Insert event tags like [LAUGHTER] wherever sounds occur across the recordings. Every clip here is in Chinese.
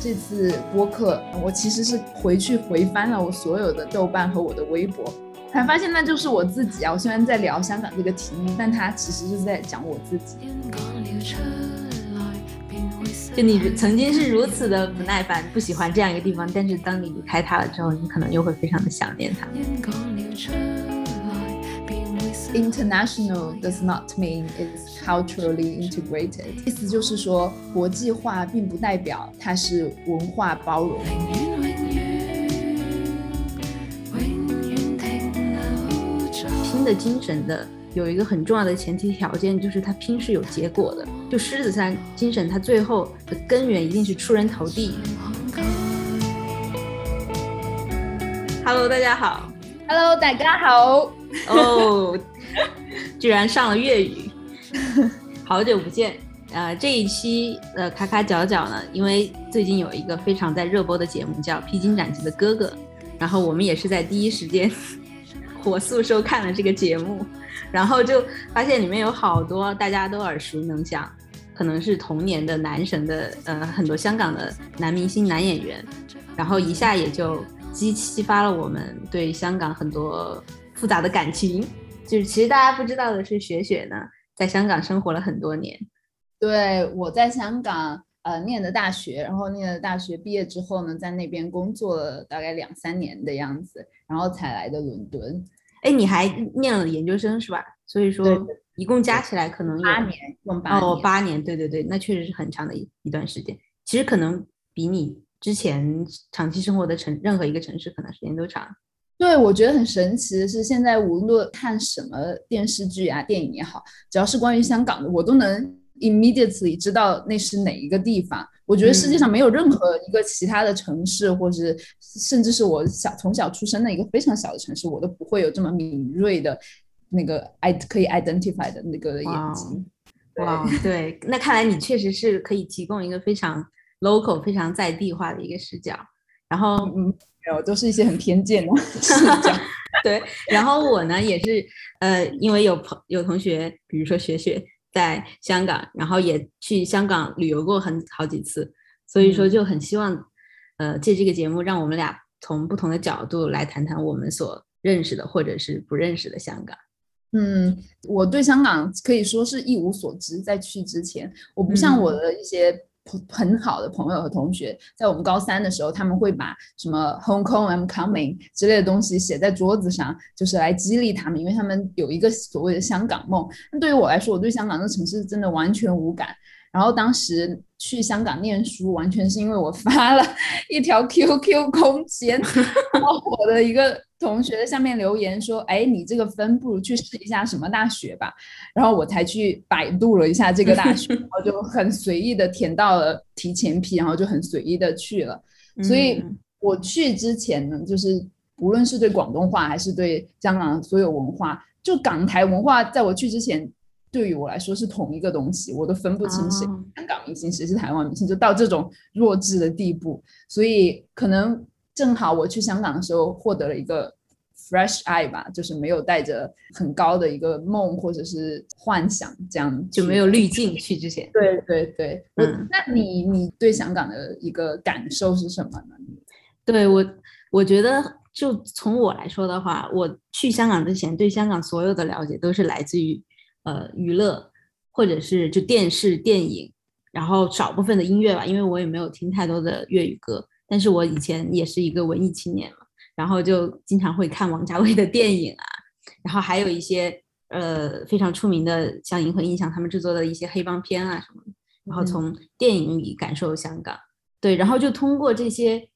这次播客，我其实是回去回翻了我所有的豆瓣和我的微博，才发现那就是我自己啊！我虽然在聊香港这个题目，但它其实是在讲我自己。就你曾经是如此的不耐烦，不喜欢这样一个地方，但是当你离开它了之后，你可能又会非常的想念它。International does not mean it's culturally integrated。意思就是说，国际化并不代表它是文化包容。拼的精神的有一个很重要的前提条件，就是它拼是有结果的。就狮子山精神，它最后的根源一定是出人头地。Hello，大家好。Hello，大家好。哦。[LAUGHS] 居然上了粤语，好久不见。呃，这一期呃卡卡角角呢，因为最近有一个非常在热播的节目叫《披荆斩棘的哥哥》，然后我们也是在第一时间 [LAUGHS] 火速收看了这个节目，然后就发现里面有好多大家都耳熟能详，可能是童年的男神的呃很多香港的男明星、男演员，然后一下也就激激发了我们对香港很多复杂的感情。就是其实大家不知道的是，雪雪呢在香港生活了很多年。对，我在香港呃念的大学，然后念的大学毕业之后呢，在那边工作了大概两三年的样子，然后才来的伦敦。哎，你还念了研究生是吧？所以说一共加起来可能有八年，用八哦八年，对对对，那确实是很长的一一段时间。其实可能比你之前长期生活的城任何一个城市可能时间都长。对，我觉得很神奇的是，现在无论看什么电视剧啊、电影也好，只要是关于香港的，我都能 immediately 知道那是哪一个地方。我觉得世界上没有任何一个其他的城市，或是甚至是我小从小出生的一个非常小的城市，我都不会有这么敏锐的那个 i 可以 identify 的那个眼睛。哇，对，那看来你确实是可以提供一个非常 local、非常在地化的一个视角。然后，嗯。有，都是一些很偏见的 [LAUGHS] 视角。[LAUGHS] 对，然后我呢也是，呃，因为有朋有同学，比如说雪雪在香港，然后也去香港旅游过很好几次，所以说就很希望，呃，借这个节目让我们俩从不同的角度来谈谈我们所认识的或者是不认识的香港。嗯，我对香港可以说是一无所知，在去之前，我不像我的一些。很好的朋友和同学，在我们高三的时候，他们会把什么 “Hong Kong I'm coming” 之类的东西写在桌子上，就是来激励他们，因为他们有一个所谓的香港梦。那对于我来说，我对香港这个城市真的完全无感。然后当时去香港念书，完全是因为我发了一条 [LAUGHS] QQ 空间，然后我的一个同学在下面留言说：“哎，你这个分不如去试一下什么大学吧。”然后我才去百度了一下这个大学，然后就很随意的填到了提前批，然后就很随意的去了。所以我去之前呢，就是无论是对广东话还是对香港所有文化，就港台文化，在我去之前。对于我来说是同一个东西，我都分不清谁香港明星谁是台湾明星，就到这种弱智的地步。所以可能正好我去香港的时候获得了一个 fresh eye 吧，就是没有带着很高的一个梦或者是幻想，这样就没有滤镜去之前。对对对，嗯，那你你对香港的一个感受是什么呢？对我，我觉得就从我来说的话，我去香港之前对香港所有的了解都是来自于。呃，娱乐或者是就电视、电影，然后少部分的音乐吧，因为我也没有听太多的粤语歌。但是我以前也是一个文艺青年嘛，然后就经常会看王家卫的电影啊，然后还有一些呃非常出名的，像银河印象他们制作的一些黑帮片啊什么的，然后从电影里感受香港。对，然后就通过这些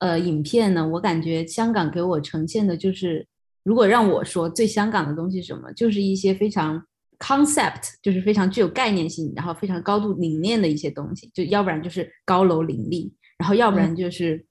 呃影片呢，我感觉香港给我呈现的就是，如果让我说最香港的东西什么，就是一些非常。Concept 就是非常具有概念性，然后非常高度凝练的一些东西，就要不然就是高楼林立，然后要不然就是，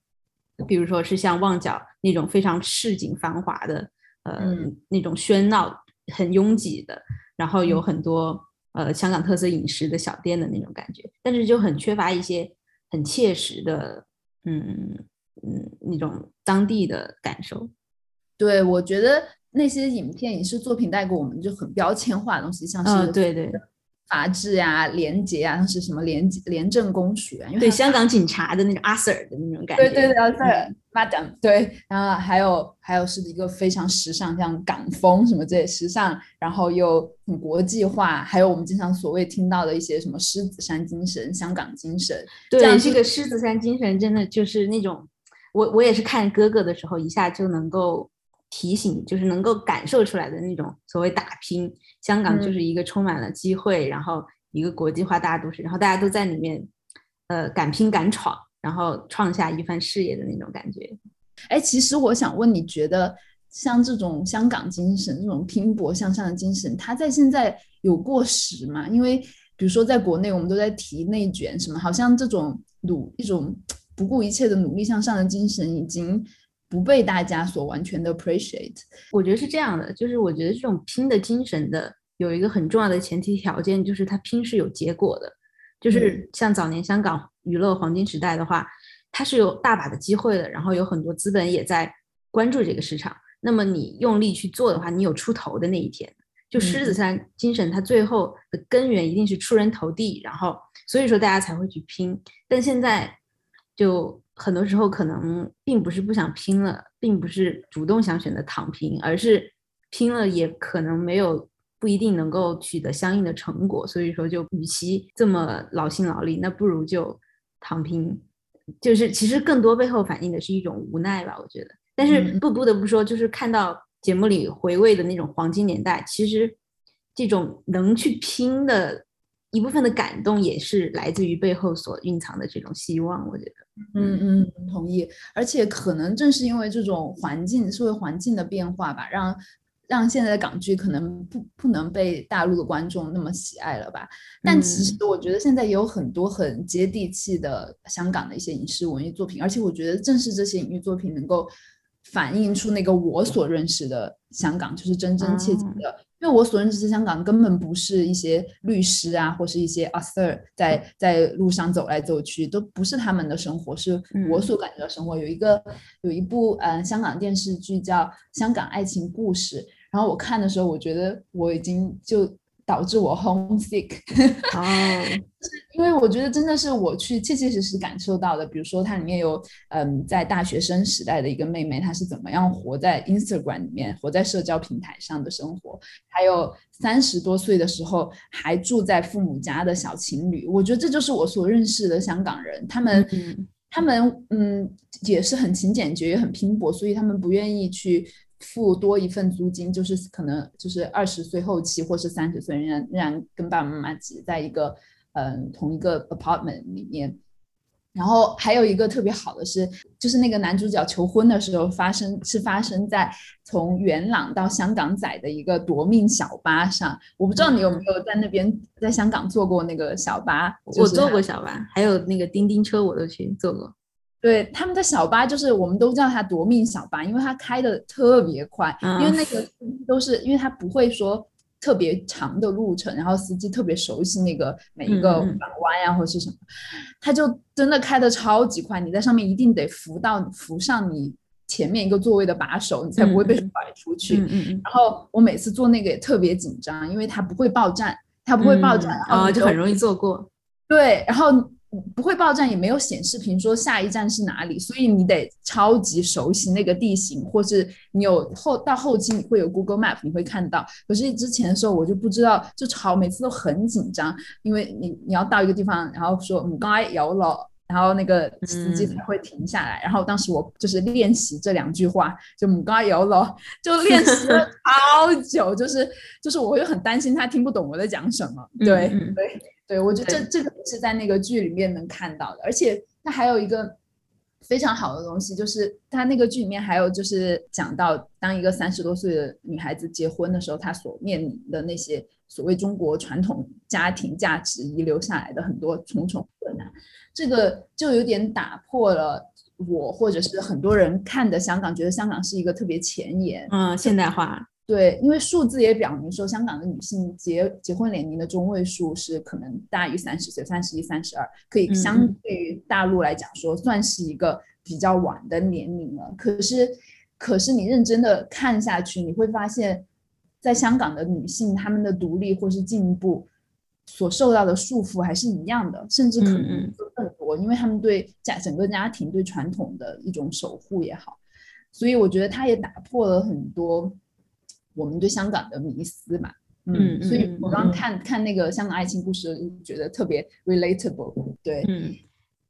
比如说是像旺角那种非常市井繁华的，呃，那种喧闹很拥挤的，然后有很多呃香港特色饮食的小店的那种感觉，但是就很缺乏一些很切实的，嗯嗯那种当地的感受。对，我觉得。那些影片影视作品带给我们就很标签化的东西，像是对对法治呀、廉洁啊，是什么廉廉政公署啊？因为对香港警察的那种阿 Sir 的那种感觉。对对对，Sir Madam，对，然后还有还有是一个非常时尚，像港风什么这些时尚，然后又很国际化，还有我们经常所谓听到的一些什么狮子山精神、香港精神。对，这个狮子山精神真的就是那种，我我也是看哥哥的时候，一下就能够提醒，就是能够感受出来的那种所谓打拼。香港就是一个充满了机会，然后一个国际化大都市，然后大家都在里面，呃，敢拼敢闯，然后创下一番事业的那种感觉。哎，其实我想问，你觉得像这种香港精神、这种拼搏向上的精神，它在现在有过时吗？因为比如说在国内，我们都在提内卷什么，好像这种努一种不顾一切的努力向上的精神已经。不被大家所完全的 appreciate，我觉得是这样的，就是我觉得这种拼的精神的有一个很重要的前提条件，就是它拼是有结果的，就是像早年香港娱乐黄金时代的话，它是有大把的机会的，然后有很多资本也在关注这个市场，那么你用力去做的话，你有出头的那一天。就狮子山精神，它最后的根源一定是出人头地，然后所以说大家才会去拼，但现在就。很多时候可能并不是不想拼了，并不是主动想选择躺平，而是拼了也可能没有不一定能够取得相应的成果。所以说，就与其这么劳心劳力，那不如就躺平。就是其实更多背后反映的是一种无奈吧，我觉得。但是不不得不说，就是看到节目里回味的那种黄金年代，其实这种能去拼的。一部分的感动也是来自于背后所蕴藏的这种希望，我觉得，嗯嗯，同意。而且可能正是因为这种环境、社会环境的变化吧，让让现在的港剧可能不不能被大陆的观众那么喜爱了吧。但其实我觉得现在也有很多很接地气的香港的一些影视文艺作品，而且我觉得正是这些影视作品能够反映出那个我所认识的香港，就是真真切切的。因为我所认识的香港根本不是一些律师啊，或是一些阿 Sir 在在路上走来走去，都不是他们的生活，是我所感觉到生活。有一个有一部嗯香港电视剧叫《香港爱情故事》，然后我看的时候，我觉得我已经就。导致我 homesick，哦，[LAUGHS] 因为我觉得真的是我去切切实实感受到的。比如说，它里面有嗯，在大学生时代的一个妹妹，她是怎么样活在 Instagram 里面，活在社交平台上的生活；还有三十多岁的时候还住在父母家的小情侣。我觉得这就是我所认识的香港人，他们，他们嗯也是很勤俭节约，很拼搏，所以他们不愿意去。付多一份租金，就是可能就是二十岁后期，或是三十岁仍然仍然跟爸爸妈妈挤在一个嗯同一个 apartment 里面。然后还有一个特别好的是，就是那个男主角求婚的时候发生是发生在从元朗到香港仔的一个夺命小巴上。我不知道你有没有在那边在香港坐过那个小巴？我坐过小巴，还有那个叮叮车我都去坐过。对他们的小巴，就是我们都叫它夺命小巴，因为它开的特别快，因为那个都是因为它不会说特别长的路程，然后司机特别熟悉那个每一个转弯呀或者是什么，他就真的开的超级快，你在上面一定得扶到扶上你前面一个座位的把手，你才不会被甩出去。然后我每次坐那个也特别紧张，因为它不会报站，它不会报站，然后就很容易坐过。对，然后。不会报站，也没有显示屏说下一站是哪里，所以你得超级熟悉那个地形，或是你有后到后期你会有 Google Map，你会看到。可是之前的时候我就不知道，就超每次都很紧张，因为你你要到一个地方，然后说唔该有了，然后那个司机才会停下来。然后当时我就是练习这两句话，就唔该有了，就练习了 [LAUGHS] 好久，就是就是我会很担心他听不懂我在讲什么。对对。对，我觉得这这个是在那个剧里面能看到的，而且它还有一个非常好的东西，就是它那个剧里面还有就是讲到，当一个三十多岁的女孩子结婚的时候，她所面临的那些所谓中国传统家庭价值遗留下来的很多重重困难，这个就有点打破了我或者是很多人看的香港，觉得香港是一个特别前沿、嗯现代化。对，因为数字也表明说，香港的女性结结婚年龄的中位数是可能大于三十岁，三十一、三十二，可以相对于大陆来讲说，算是一个比较晚的年龄了。可是，可是你认真的看下去，你会发现，在香港的女性，她们的独立或是进步，所受到的束缚还是一样的，甚至可能嗯更多，因为她们对家整个家庭对传统的一种守护也好，所以我觉得它也打破了很多我们对香港的迷思嘛。嗯嗯所以嗯我刚嗯看看那个香港爱情故事，就觉得特别 relatable。对，嗯，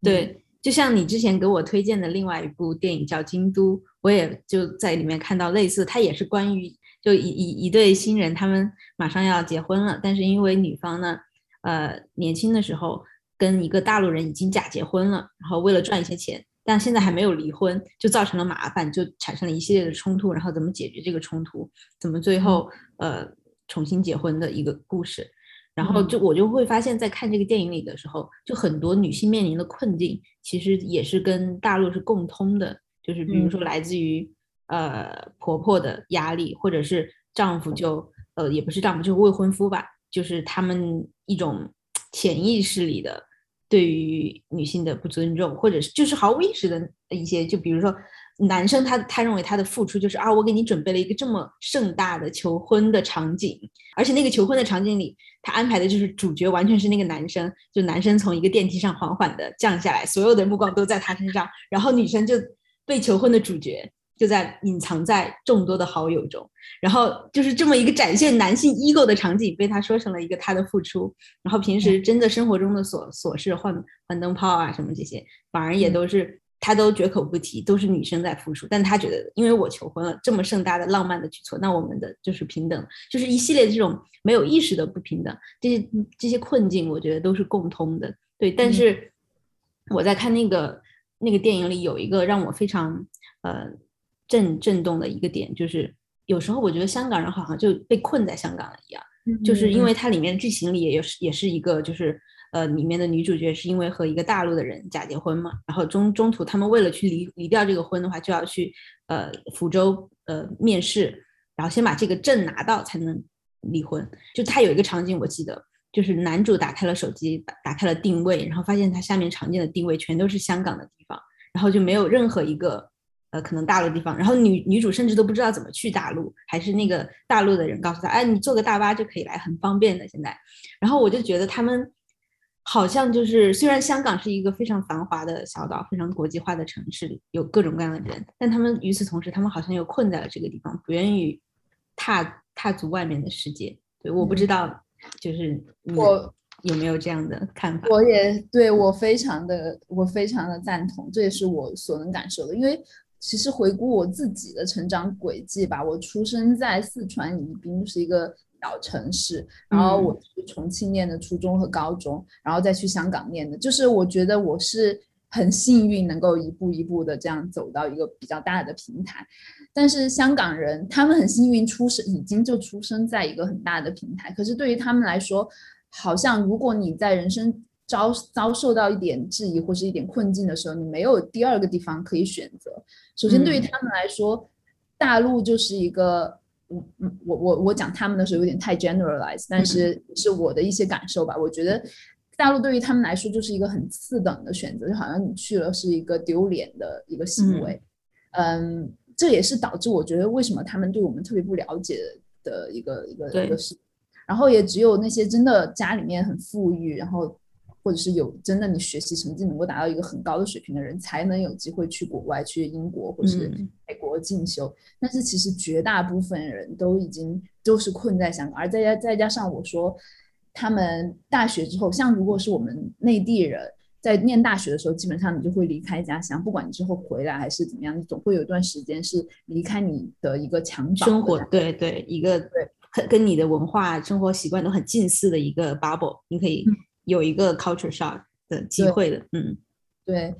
对，就像你之前给我推荐的另外一部电影叫《京都》，我也就在里面看到类似，它也是关于就一一一对新人，他们马上要结婚了，但是因为女方呢，呃，年轻的时候跟一个大陆人已经假结婚了，然后为了赚一些钱，但现在还没有离婚，就造成了麻烦，就产生了一系列的冲突，然后怎么解决这个冲突，怎么最后呃重新结婚的一个故事。然后就我就会发现，在看这个电影里的时候，就很多女性面临的困境，其实也是跟大陆是共通的，就是比如说来自于、呃婆婆的压力，或者是丈夫就呃也不是丈夫，就是未婚夫吧，就是他们一种潜意识里的对于女性的不尊重，或者是就是毫无意识的一些，就比如说男生他他认为他的付出就是啊，我给你准备了一个这么盛大的求婚的场景，而且那个求婚的场景里，他安排的就是主角完全是那个男生，就男生从一个电梯上缓缓的降下来，所有的目光都在他身上，然后女生就被求婚的主角就在隐藏在众多的好友中，然后就是这么一个展现男性 ego 的场景，被他说成了一个他的付出，然后平时真的生活中的琐琐事，换换灯泡啊什么这些，反而也都是。他都绝口不提，都是女生在付出，但他觉得，因为我求婚了，这么盛大的浪漫的举措，那我们的就是平等，就是一系列的这种没有意识的不平等，这些这些困境，我觉得都是共通的。对，但是我在看那个那个电影里，有一个让我非常呃震震动的一个点，就是有时候我觉得香港人好像就被困在香港了一样，就是因为它里面剧情里也有也是一个就是。呃，里面的女主角是因为和一个大陆的人假结婚嘛，然后中中途他们为了去离离掉这个婚的话，就要去呃福州呃面试，然后先把这个证拿到才能离婚。就他有一个场景我记得，就是男主打开了手机，打打开了定位，然后发现他下面常见的定位全都是香港的地方，然后就没有任何一个呃可能大陆地方。然后女女主甚至都不知道怎么去大陆，还是那个大陆的人告诉她，哎，你坐个大巴就可以来，很方便的现在。然后我就觉得他们。好像就是，虽然香港是一个非常繁华的小岛，非常国际化的城市，有各种各样的人，但他们与此同时，他们好像又困在了这个地方，不愿意踏踏足外面的世界。对，我不知道，就是我有没有这样的看法？我也对我非常的，我非常的赞同，这也是我所能感受的。因为其实回顾我自己的成长轨迹吧，我出生在四川宜宾，是一个。小城市，然后我去重庆念的初中和高中，然后再去香港念的。就是我觉得我是很幸运，能够一步一步的这样走到一个比较大的平台。但是香港人他们很幸运，出生已经就出生在一个很大的平台。可是对于他们来说，好像如果你在人生遭遭受到一点质疑或是一点困境的时候，你没有第二个地方可以选择。首先，对于他们来说，大陆就是一个。我我我我讲他们的时候有点太 generalize，但是是我的一些感受吧。我觉得大陆对于他们来说就是一个很次等的选择，就好像你去了是一个丢脸的一个行为。嗯，这也是导致我觉得为什么他们对我们特别不了解的一个一个一个事。然后也只有那些真的家里面很富裕，然后。或者是有真的你学习成绩能够达到一个很高的水平的人，才能有机会去国外，去英国或是美国进修。但是其实绝大部分人都已经都是困在香港，而再加再加上我说，他们大学之后，像如果是我们内地人在念大学的时候，基本上你就会离开家乡，不管你之后回来还是怎么样，你总会有一段时间是离开你的一个襁褓生活，对对，一个对跟跟你的文化生活习惯都很近似的一个 bubble，你可以。有一个 culture shock 的机会的，嗯，对，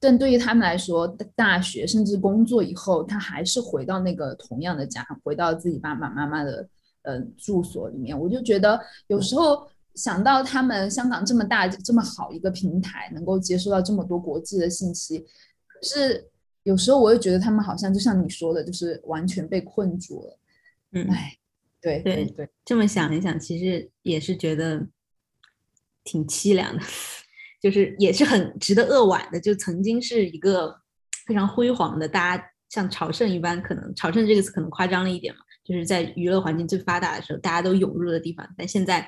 但对于他们来说，大学甚至工作以后，他还是回到那个同样的家，回到自己爸爸妈妈的呃住所里面。我就觉得有时候想到他们香港这么大这么好一个平台，能够接收到这么多国际的信息，可是有时候我又觉得他们好像就像你说的，就是完全被困住了。嗯，哎，对对对，这么想一想，其实也是觉得。挺凄凉的，就是也是很值得扼腕的。就曾经是一个非常辉煌的，大家像朝圣一般，可能朝圣这个词可能夸张了一点嘛，就是在娱乐环境最发达的时候，大家都涌入的地方。但现在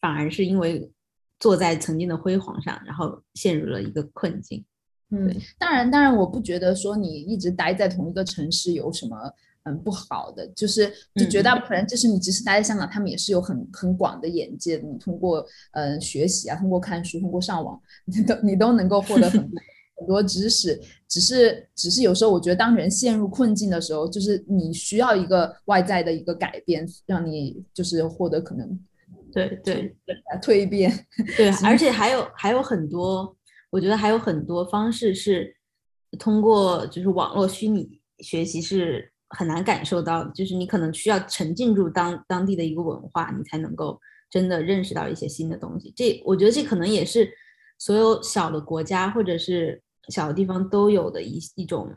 反而是因为坐在曾经的辉煌上，然后陷入了一个困境。嗯，当然，当然，我不觉得说你一直待在同一个城市有什么嗯不好的，就是就绝大部分人，就是你即使待在香港，他们也是有很很广的眼界的。你通过嗯学习啊，通过看书，通过上网，你都你都能够获得很多很多知识。只是只是有时候，我觉得当人陷入困境的时候，就是你需要一个外在的一个改变，让你就是获得可能对对蜕变。[LAUGHS] 对，而且还有还有很多。我觉得还有很多方式是通过，就是网络虚拟学习是很难感受到，就是你可能需要沉浸入当当地的一个文化，你才能够真的认识到一些新的东西。这我觉得这可能也是所有小的国家或者是小的地方都有的一一种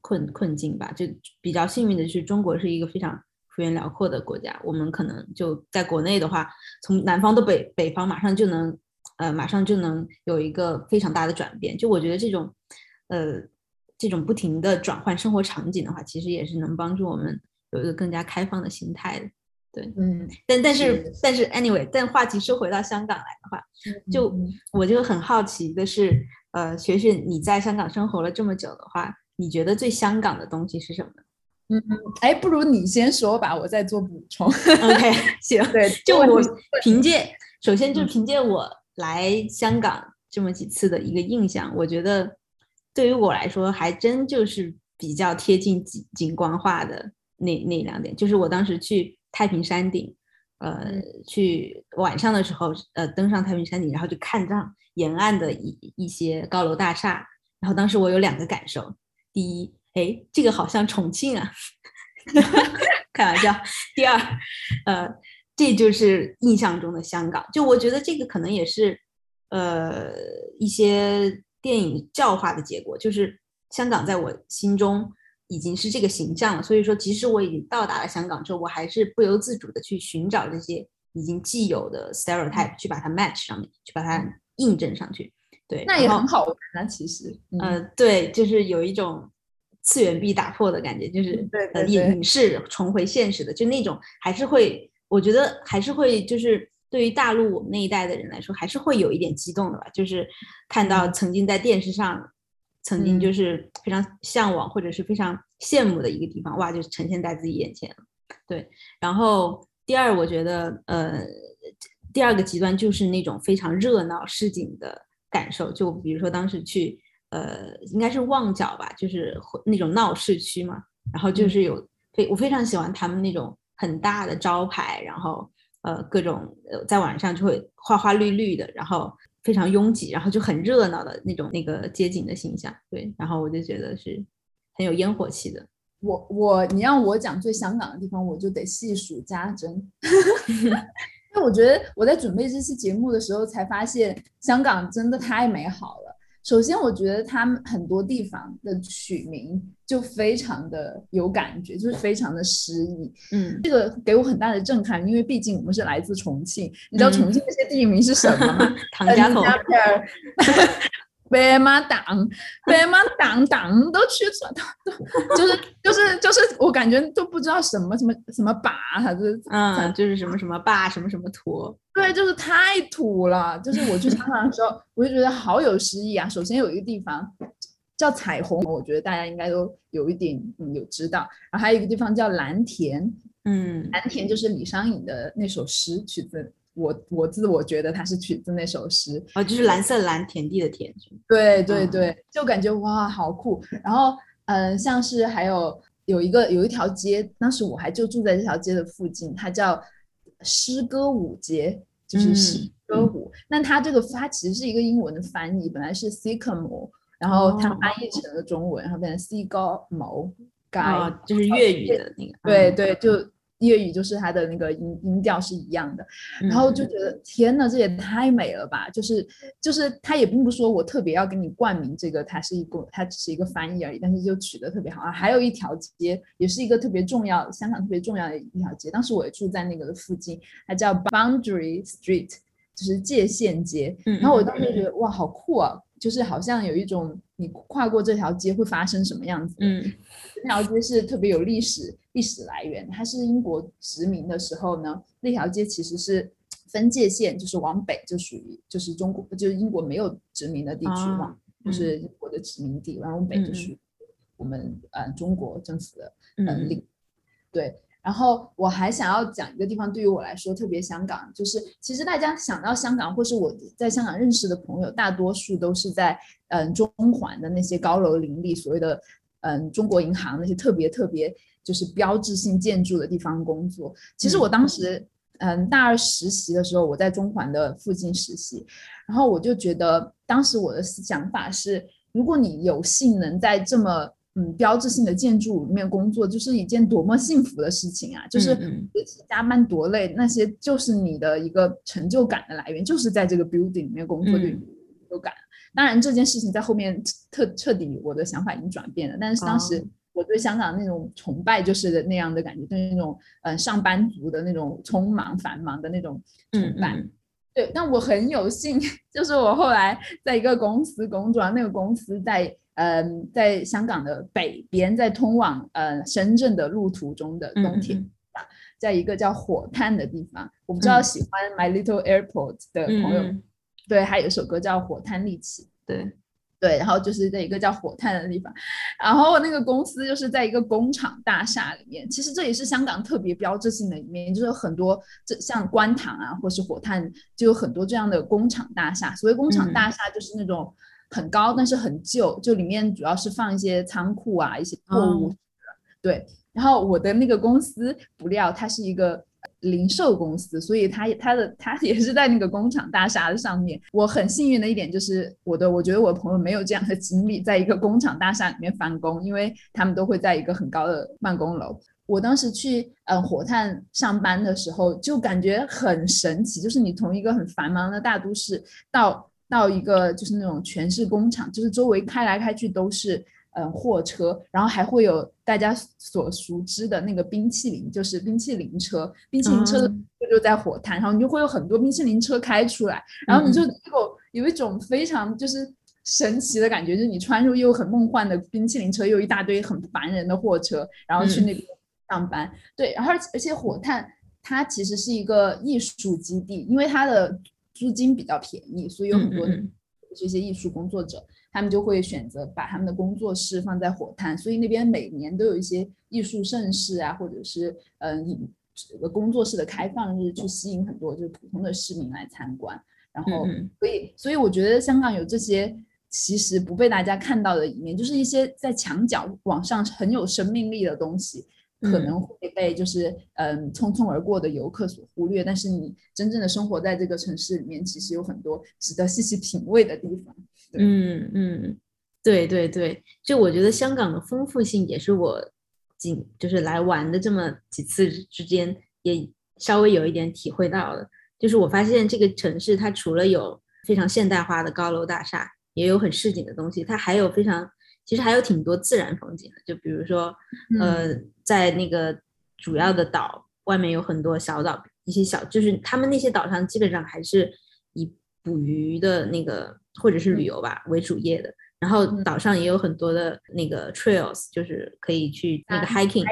困困境吧。就比较幸运的是，中国是一个非常幅员辽阔的国家，我们可能就在国内的话，从南方到北北方马上就能。呃，马上就能有一个非常大的转变。就我觉得这种，呃，这种不停的转换生活场景的话，其实也是能帮助我们有一个更加开放的心态的。对，嗯。但但是但是，anyway，但话题说回到香港来的话，就我就很好奇的是，呃，学学你在香港生活了这么久的话，你觉得最香港的东西是什么？嗯，哎，不如你先说吧，我再做补充。OK，[LAUGHS] 行。对，就我凭借，首先就凭借我。来香港这么几次的一个印象，我觉得对于我来说还真就是比较贴近景景观化的那那两点，就是我当时去太平山顶，呃，去晚上的时候，呃，登上太平山顶，然后就看上沿岸的一一些高楼大厦，然后当时我有两个感受，第一，哎，这个好像重庆啊，[LAUGHS] 开玩笑，第二，呃。这就是印象中的香港，就我觉得这个可能也是，呃，一些电影教化的结果，就是香港在我心中已经是这个形象了。所以说，即使我已经到达了香港之后，我还是不由自主的去寻找这些已经既有的 stereotype，去把它 match 上面，去把它印证上去。对，那也很好玩啊，其实。呃，对，就是有一种次元壁打破的感觉，就是呃影视重回现实的，就那种还是会。我觉得还是会，就是对于大陆我们那一代的人来说，还是会有一点激动的吧。就是看到曾经在电视上，曾经就是非常向往或者是非常羡慕的一个地方，哇，就呈现在自己眼前了。对，然后第二，我觉得呃，第二个极端就是那种非常热闹市井的感受。就比如说当时去呃，应该是旺角吧，就是那种闹市区嘛，然后就是有非我非常喜欢他们那种。很大的招牌，然后呃各种呃在晚上就会花花绿绿的，然后非常拥挤，然后就很热闹的那种那个街景的形象，对，然后我就觉得是很有烟火气的。我我你让我讲最香港的地方，我就得细数家珍 [LAUGHS] [LAUGHS] 因为我觉得我在准备这期节目的时候才发现，香港真的太美好了。首先，我觉得他们很多地方的取名就非常的有感觉，就是非常的诗意。嗯，这个给我很大的震撼，因为毕竟我们是来自重庆，你知道重庆那些地名是什么吗？[LAUGHS] 唐家头。白马党，白马党党都去了，都就是就是就是，我感觉都不知道什么什么什么把，他是嗯，就是什么什么坝，什么什么坨，对，就是太土了。就是我去香港的时候，我就觉得好有诗意啊。首先有一个地方叫彩虹，我觉得大家应该都有一点嗯有知道。然后还有一个地方叫蓝田，嗯，蓝田就是李商隐的那首诗曲子。我我自我觉得它是取自那首诗哦，就是蓝色蓝田地的田，对对对，就感觉哇好酷。然后嗯，像是还有有一个有一条街，当时我还就住在这条街的附近，它叫诗歌舞街，就是诗歌舞。那它这个它其实是一个英文的翻译，本来是 sycamore，然后它翻译成了中文，然后变成 C 高毛街，就是粤语的那个。对对，就。粤语就是它的那个音音调是一样的，然后就觉得天呐，这也太美了吧！就是就是他也并不说我特别要给你冠名这个，它是一个它只是一个翻译而已，但是就取得特别好啊。还有一条街也是一个特别重要，香港特别重要的一条街，当时我也住在那个的附近，它叫 Boundary Street，就是界限街。然后我当时就觉得哇，好酷啊！就是好像有一种你跨过这条街会发生什么样子。嗯，这条街是特别有历史历史来源，它是英国殖民的时候呢，那条街其实是分界线就是往北就属于就是中国就是英国没有殖民的地区嘛，就是英国的殖民地，然后往北就是我们呃中国政府的呃领对。然后我还想要讲一个地方，对于我来说特别香港，就是其实大家想到香港，或是我在香港认识的朋友，大多数都是在嗯中环的那些高楼林立，所谓的嗯中国银行那些特别特别就是标志性建筑的地方工作。其实我当时嗯大二实习的时候，我在中环的附近实习，然后我就觉得当时我的想法是，如果你有幸能在这么嗯，标志性的建筑里面工作就是一件多么幸福的事情啊！就是加班多累，那些就是你的一个成就感的来源，就是在这个 building 里面工作的成就感。当然，这件事情在后面彻彻底，我的想法已经转变了。但是当时我对香港那种崇拜就是那样的感觉，就是那种嗯上班族的那种匆忙繁忙的那种崇拜。对，但我很有幸，[LAUGHS] 就是我后来在一个公司工作，那个公司在。嗯，在香港的北边，在通往呃深圳的路途中的东铁在一个叫火炭的地方，我不知道喜欢 My Little Airport 的朋友，对，还有一首歌叫《火炭利器》，对。对，然后就是在一个叫火炭的地方，然后那个公司就是在一个工厂大厦里面，其实这也是香港特别标志性的一面，就是很多这像观塘啊，或是火炭，就有很多这样的工厂大厦。所谓工厂大厦，就是那种。很高，但是很旧，就里面主要是放一些仓库啊，一些货物。对，然后我的那个公司不料它是一个零售公司，所以它它的 [LAUGHS] 它也是在那个工厂大厦的上面。我很幸运的一点就是我的，我觉得我朋友没有这样的经历，在一个工厂大厦里面翻工，因为他们都会在一个很高的办公楼。我当时去嗯火炭上班的时候，就感觉很神奇，就是你从一个很繁忙的大都市到。到一个就是那种全是工厂，就是周围开来开去都是嗯货车，然后还会有大家所熟知的那个冰淇淋，就是冰淇淋车，冰淇淋车就就在火炭，然后你就会有很多冰淇淋车开出来，然后你就有有一种非常就是神奇的感觉，就是你穿入又很梦幻的冰淇淋车，又一大堆很烦人的货车，然后去那边上班，对，然后而且火炭它其实是一个艺术基地，因为它的。租金比较便宜，所以有很多这些艺术工作者，他们就会选择把他们的工作室放在火炭，所以那边每年都有一些艺术盛事啊，或者是嗯，这个工作室的开放日，去吸引很多就是普通的市民来参观。然后，所以，所以我觉得香港有这些其实不被大家看到的一面，就是一些在墙角往上很有生命力的东西。可能会被就是嗯匆匆而过的游客所忽略，但是你真正的生活在这个城市里面，其实有很多值得细细品味的地方。嗯嗯，对对对，就我觉得香港的丰富性也是我仅就是来玩的这么几次之间也稍微有一点体会到的，就是我发现这个城市它除了有非常现代化的高楼大厦，也有很市井的东西，它还有非常。其实还有挺多自然风景的，就比如说，呃，在那个主要的岛外面有很多小岛，一些小，就是他们那些岛上基本上还是以捕鱼的那个或者是旅游吧为主业的。然后岛上也有很多的那个 trails，就是可以去那个 hiking。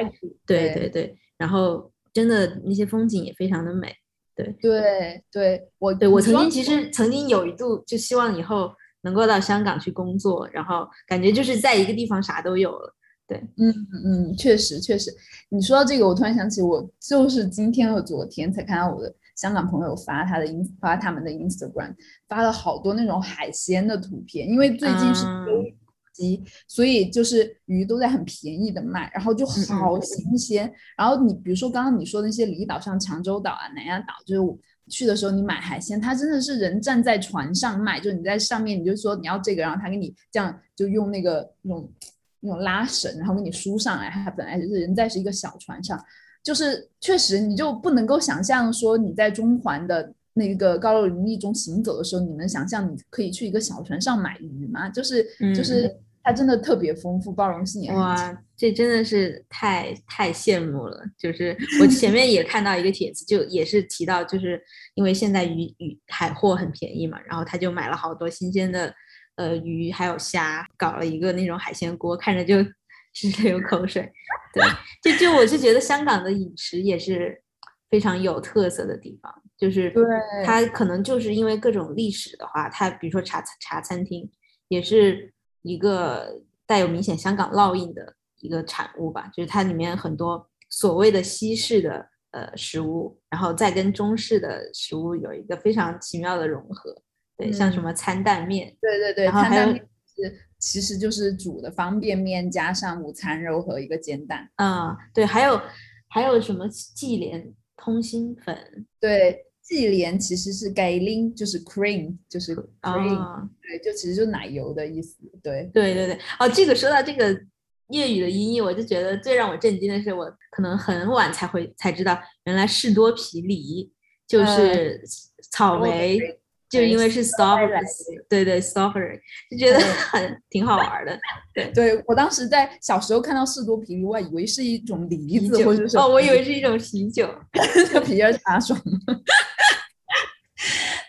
对对对。然后真的那些风景也非常的美。对对对，我对我曾经其实曾经有一度就希望以后。能够到香港去工作，然后感觉就是在一个地方啥都有了。对，嗯嗯，确实确实。你说到这个，我突然想起，我就是今天和昨天才看到我的香港朋友发他的 ins 发他们的 Instagram，发了好多那种海鲜的图片。因为最近是所以就是鱼都在很便宜的卖，然后就好新鲜。然后你比如说刚刚你说那些离岛，像长洲岛啊、南丫岛，就是。去的时候你买海鲜，他真的是人站在船上卖，就你在上面，你就说你要这个，然后他给你这样就用那个那种那种拉绳，然后给你输上来。他本来就是人在是一个小船上，就是确实你就不能够想象说你在中环的那个高楼林立中行走的时候，你能想象你可以去一个小船上买鱼吗？就是就是。它真的特别丰富，包容性也哇，这真的是太太羡慕了。就是我前面也看到一个帖子，就也是提到，就是因为现在鱼鱼海货很便宜嘛，然后他就买了好多新鲜的呃鱼还有虾，搞了一个那种海鲜锅，看着就 [LAUGHS] 直流口水。对，[LAUGHS] 就就我是觉得香港的饮食也是非常有特色的地方，就是对它可能就是因为各种历史的话，它比如说茶茶餐厅也是一个带有明显香港烙印的一个产物吧，就是它里面很多所谓的西式的呃食物，然后再跟中式的食物有一个非常奇妙的融合，对，像什嗯么餐蛋面，对对对，然后还有餐蛋面是其实就是煮的方便面加上午餐肉和一个煎蛋。啊、对，还有还有什么忌廉通心粉对，忌廉其实是 g a l i n 就是 cream，就是 cream，、啊，对，就其实就是奶油的意思。对，对对对，哦，这个说到这个粤语的音译，我就觉得最让我震惊的是，我可能很晚才会才知道，原来士多啤梨就呃是草莓，就是因为是 strawberry，对对 strawberry，就觉得很挺好玩的。对对我当时在小时候看到士多啤梨，我还以为是一种梨子或者是什么哦，我以为是一种啤酒。就皮尔茶爽。[LAUGHS]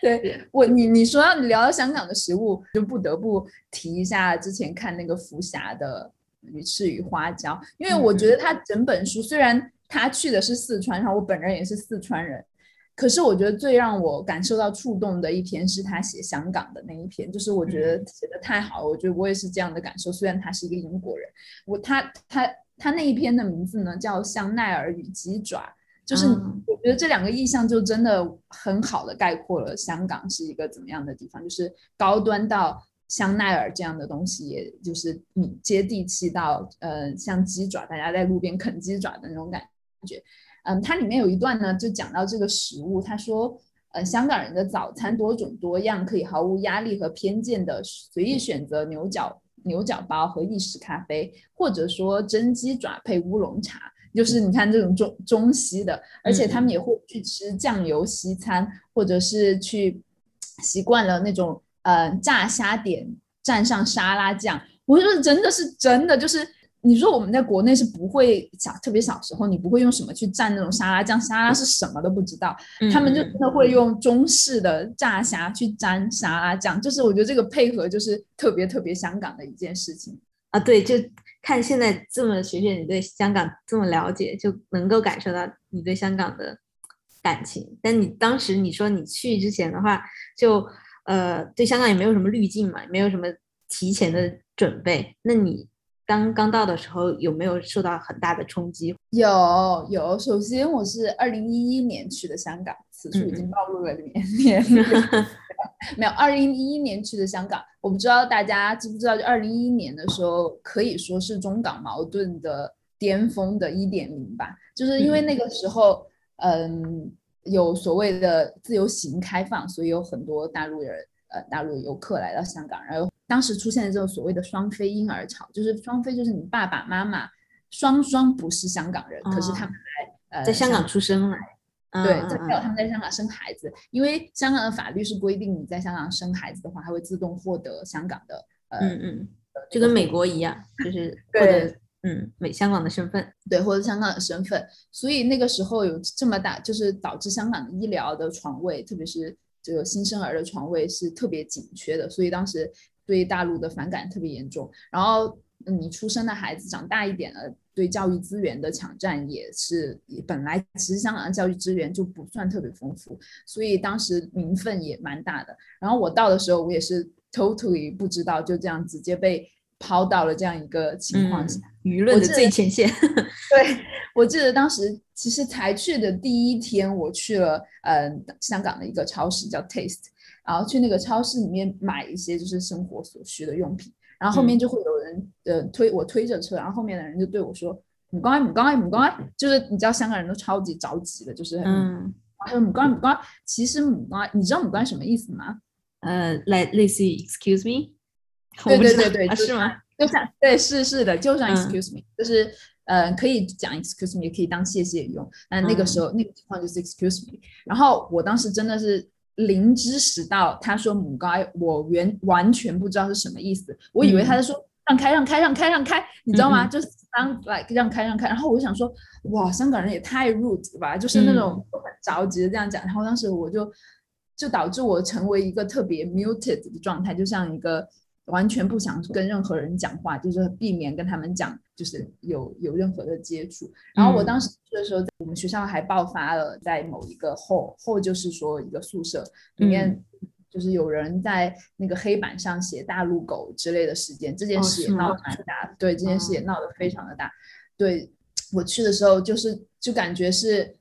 对我，你你说到你聊到香港的食物，就不得不提一下之前看那个福霞的鱼翅与花椒，因为我觉得他整本书虽然他去的是四川，然后我本人也是四川人，可是我觉得最让我感受到触动的一篇是他写香港的那一篇，就是我觉得写的太好了，我觉得我也是这样的感受。虽然他是一个英国人，我他他他那一篇的名字呢叫《香奈儿与鸡爪》。就是嗯我觉得这两个意象就真的很好的概括了香港是一个怎么样的地方，就是高端到香奈儿这样的东西，也就是你接地气到呃像鸡爪，大家在路边啃鸡爪的那种感觉。嗯，它里面有一段呢，就讲到这个食物，他说。呃，香港人的早餐多种多样，可以毫无压力和偏见的随意选择牛角牛角包和意式咖啡，或者说蒸鸡爪配乌龙茶。就是你看这种中中西的，而且他们也会去吃酱油西餐，或者是去习惯了那种呃炸虾点蘸上沙拉酱。我说真的是真的，就是你说我们在国内是不会小，特别小时候你不会用什么去蘸那种沙拉酱，沙拉是什么都不知道，他们就嗯真的会用中式的炸虾去沾沙拉酱，就是我觉得这个配合就是特别特别香港的一件事情。啊，对，就看现在这么学学你对香港这么了解，就能够感受到你对香港的感情。但你当时你说你去之前的话，就呃对香港也没有什么滤镜嘛，也没有什么提前的准备。那你刚刚到的时候有没有受到很大的冲击？有有，首先我是二零一一年去的香港，此处已经嗯暴露了年年龄。[LAUGHS] 没有，二零一一年去的香港，我不知道大家知不知道，就二零一一年的时候，可以说是中港矛盾的巅峰的一点零吧，就是因为那个时候，嗯，有所谓的自由行开放，所以有很多大陆人，呃，大陆游客来到香港，然后当时出现的这种所谓的双非婴儿潮，就是双非就是你爸爸妈妈双双不是香港人，可是他们来呃在香港出生了，对，嗯嗯在没有他们在香港生孩子，因为香港的法律是规定，你在香港生孩子的话，他会自动获得香港的呃，嗯嗯，就跟美国一样，就是获对得嗯美香港的身份。对，或者香港的身份。所以那个时候有这么大，就是导致香港的医疗的床位，特别是这个新生儿的床位是特别紧缺的，所以当时对大陆的反感特别严重。然后嗯你出生的孩子长大一点了，对教育资源的抢占也是本来其实香港的教育资源就不算特别丰富，所以当时民愤也蛮大的。然后我到的时候，我也是 totally 不知道，就这样直接被抛到了这样一个情况下。嗯，舆论的最前线。[LAUGHS] 对，我记得当时其实才去的第一天，我去了呃香港的一个超市叫 Taste，然后去那个超市里面买一些就是生活所需的用品，然后后面嗯。就会有人呃推我推着车，然后后面的人就对我说唔该唔该唔该，就是你知道香港人都超级着急的，就是很嗯，他说唔该唔该，其实唔该，你知道唔该什么意思吗？呃，来类似于 excuse me，对对对对，啊，是吗？就像对是是的，就像嗯。excuse me，、就是呃可以讲 excuse me，也可以当谢谢用。但那个时候、那个情况就是 excuse me，然后我当时真的是零知识到他说母该，我原完全不知道是什么意思，我以为他在说。让开，让开，让开，让开，你知道吗？嗯嗯就是当 like 让开，让开。然后我就想说，哇，香港人也太 rude 了吧，就是那种很着急的这样讲。然后当时我就就导致我成为一个特别 muted 的状态，就像一个完全不想跟任何人讲话，就是避免跟他们讲，就就是有有任何的接触。然后我当时去的时候，我们学校还爆发了在某一个后后，就是说一个宿舍里面。就是有人在那个黑板上写“大陆狗”之类的事件，这件事也闹得蛮大。对，这件事也闹得非常的大。对我去的时候，就是就感觉是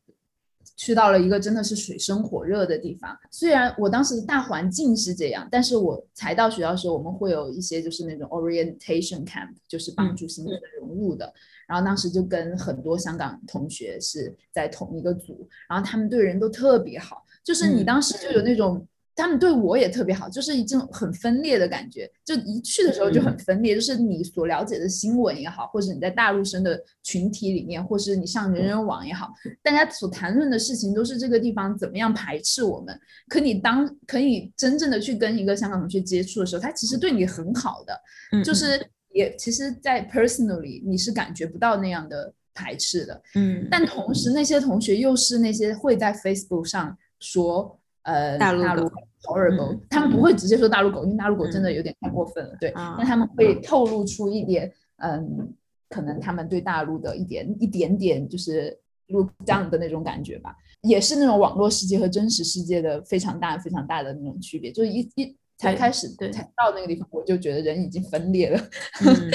去到了一个真的是水深火热的地方。虽然我当时的大环境是这样，但是我才到学校的时候，我们会有一些就是那种 orientation camp，就是帮助新生融入的。然后当时就跟很多香港同学是在同一个组，然后他们对人都特别好，就是你当时就有那种。他们对我也特别好，就是一种很分裂的感觉。就一去的时候就很分裂，就是你所了解的新闻也好，或者你在大陆生的群体里面，或是你上人人网也好，大家所谈论的事情都是这个地方怎么样排斥我们。可你当可以真正的去跟一个香港同学接触的时候，他其实对你很好的，就是也其实，在 personally 你是感觉不到那样的排斥的。嗯，但同时那些同学又是那些会在 Facebook 上说，呃，大陆。horrible，他们不会直接说大陆狗，因为大陆狗真的有点太过分了，对。但他们会透露出一点，嗯，可能他们对大陆的一点一点点就是录这样的那种感觉吧，也是那种网络世界和真实世界的非常大非常大的那种区别。就是一一才开始对才到那个地方，我就觉得人已经分裂了。嗯，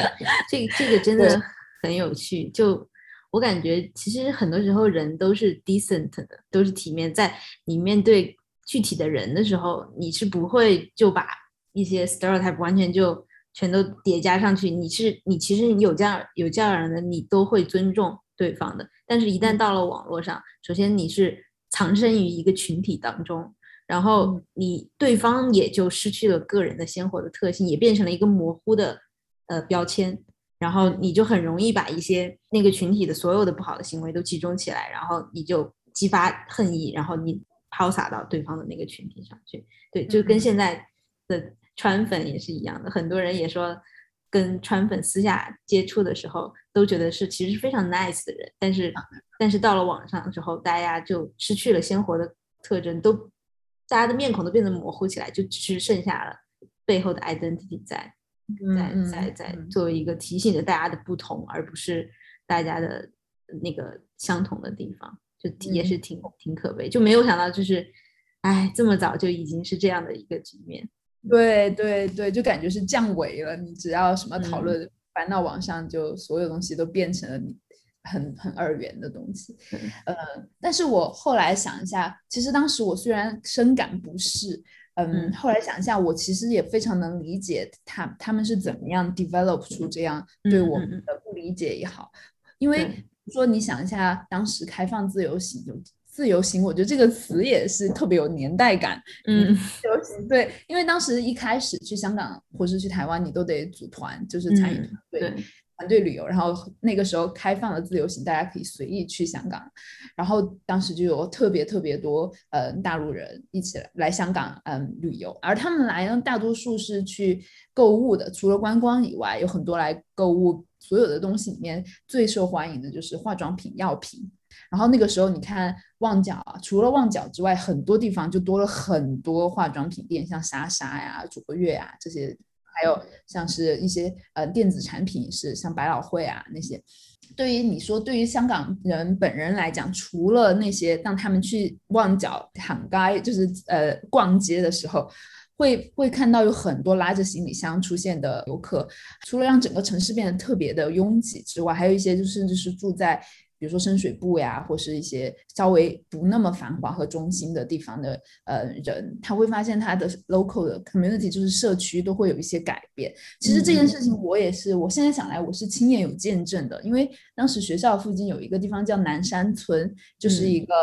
这这个真的很有趣。就我感觉，其实很多时候人都是 decent 的，都是体面，在你面对。具体的人的时候，你是不会就把一些 stereotype 完全就全都叠加上去。你是你其实有这样有这样人的，你都会尊重对方的。但是，一旦到了网络上，首先你是藏身于一个群体当中，然后你对方也就失去了个人的鲜活的特性，也变成了一个模糊的呃标签。然后你就很容易把一些那个群体的所有的不好的行为都集中起来，然后你就激发恨意，然后你。抛洒到对方的那个群体上去，对，就跟现在的川粉也是一样的。很多人也说，跟川粉私下接触的时候，都觉得是其实非常 nice 的人，但是但是到了网上之后，大家就失去了鲜活的特征，都大家的面孔都变得模糊起来，就只剩下了背后的 identity 在在在在作为一个提醒着大家的不同，而不是大家的那个相同的地方。也是挺挺可悲，就没有想到，就是，哎，这么早就已经是这样的一个局面。对对对，就感觉是降维了。你只要什么讨论搬到网上，就所有东西都变成了你很很二元的东西。呃，但是我后来想一下，其实当时我虽然深感不适，嗯，后来想一下，我其实也非常能理解他他们是怎么样 develop 出这样对我们的不理解也好，因为。说你想一下，当时开放自由行，有自由行，我觉得这个词也是特别有年代感。嗯，自由行对，因为当时一开始去香港或是去台湾，你都得组团，就是参与团队团队旅游。然后那个时候开放了自由行，大家可以随意去香港。然后当时就有特别特别多呃大陆人一起来来香港嗯旅游，而他们来呢，大多数是去购物的，除了观光以外，有很多来购物。所有的东西里面最受欢迎的就是化妆品、药品。然后那个时候，你看旺角啊，除了旺角之外，很多地方就多了很多化妆品店，像莎莎呀、卓越啊这些，还有像是一些呃电子产品是像百老汇啊那些。对于你说，对于香港人本人来讲，除了那些让他们去旺角喊街，就是呃逛街的时候。会会看到有很多拉着行李箱出现的游客，除了让整个城市变得特别的拥挤之外，还有一些就甚至是住在比如说深水埗呀，或是一些稍微不那么繁华和中心的地方的呃人，他会发现他的 local 的 community 就是社区都会有一些改变。其实这件事情我也是，我现在想来我是亲眼有见证的，因为当时学校附近有一个地方叫南山村，就是一个。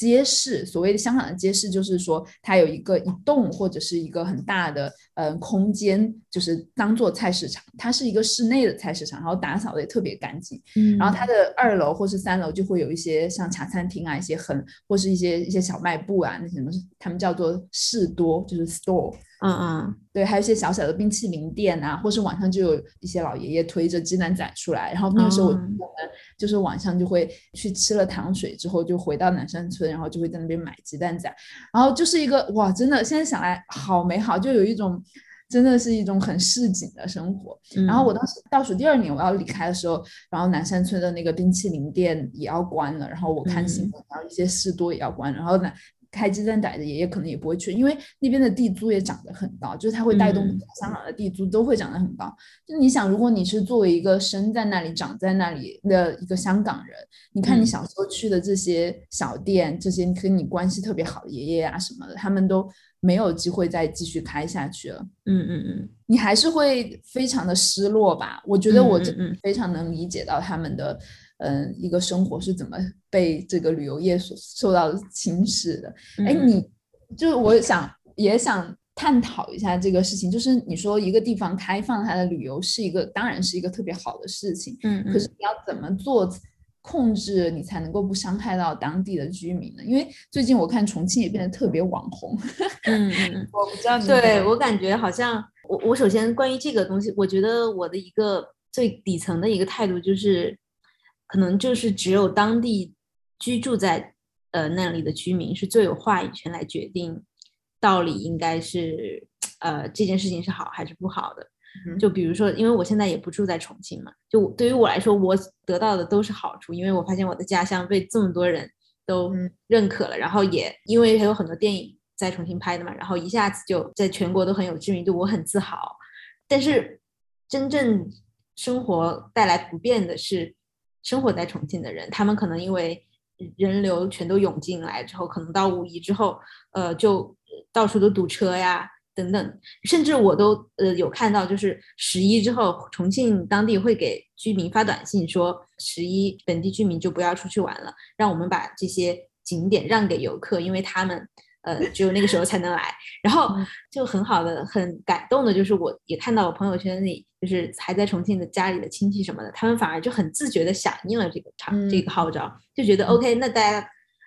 街市，所谓的香港的街市，就是说它有一个一栋或者是一个很大的嗯空间，就是当做菜市场。它是一个室内的菜市场，然后打扫的也特别干净。嗯，然后它的二楼或是三楼就会有一些像茶餐厅啊，一些很或是一些一些小卖部啊，那什么他们叫做士多，就是 store。嗯嗯，对，还有一些小小的冰淇淋店啊，或是晚上就有一些老爷爷推着鸡蛋仔出来，然后那个时候我们就是晚上就会去吃了糖水之后，就回到南山村，然后就会在那边买鸡蛋仔，然后就是一个哇，真的现在想来好美好，就有一种真的是一种很市井的生活。然后我当时倒数第二年我要离开的时候，然后南山村的那个冰淇淋店也要关了，然后我看新闻，然后一些士多也要关，然后呢。开鸡蛋仔的爷爷可能也不会去，因为那边的地租也涨得很高，就是它会带动香港的地租都会涨得很高。就你想，如果你是作为一个生在那里、长在那里的一个香港人，你看你小时候去的这些小店，这些跟你关系特别好的爷爷啊什么的，他们都没有机会再继续开下去了。嗯嗯嗯，你还是会非常的失落吧？我觉得我非常能理解到他们的。嗯，一个生活是怎么被这个旅游业所受到侵蚀的？哎，你就是我想也想探讨一下这个事情，就是你说一个地方开放它的旅游是一个，当然是一个特别好的事情，嗯，可是你要怎么做控制，你才能够不伤害到当地的居民呢？因为最近我看重庆也变得特别网红，嗯嗯，我不知道你对我感觉好像我我首先关于这个东西，我觉得我的一个最底层的一个态度就是。可能就是只有当地居住在呃那里的居民是最有话语权来决定，到底应该是呃这件事情是好还是不好的。就比如说，因为我现在也不住在重庆嘛，就对于我来说，我得到的都是好处，因为我发现我的家乡被这么多人都认可了，然后也因为还有很多电影在重庆拍的嘛，然后一下子就在全国都很有知名度，我很自豪。但是真正生活带来不便的是。生活在重庆的人，他们可能因为人流全都涌进来之后，可能到五一之后，呃，就到处都堵车呀，等等。甚至我都呃有看到，就是十一之后，重庆当地会给居民发短信说，十一本地居民就不要出去玩了，让我们把这些景点让给游客，因为他们。呃，只有那个时候才能来，然后就很好的、很感动的，就是我也看到我朋友圈里，就是还在重庆的家里的亲戚什么的，他们反而就很自觉的响应了这个场这个号召，就觉得 OK，那大家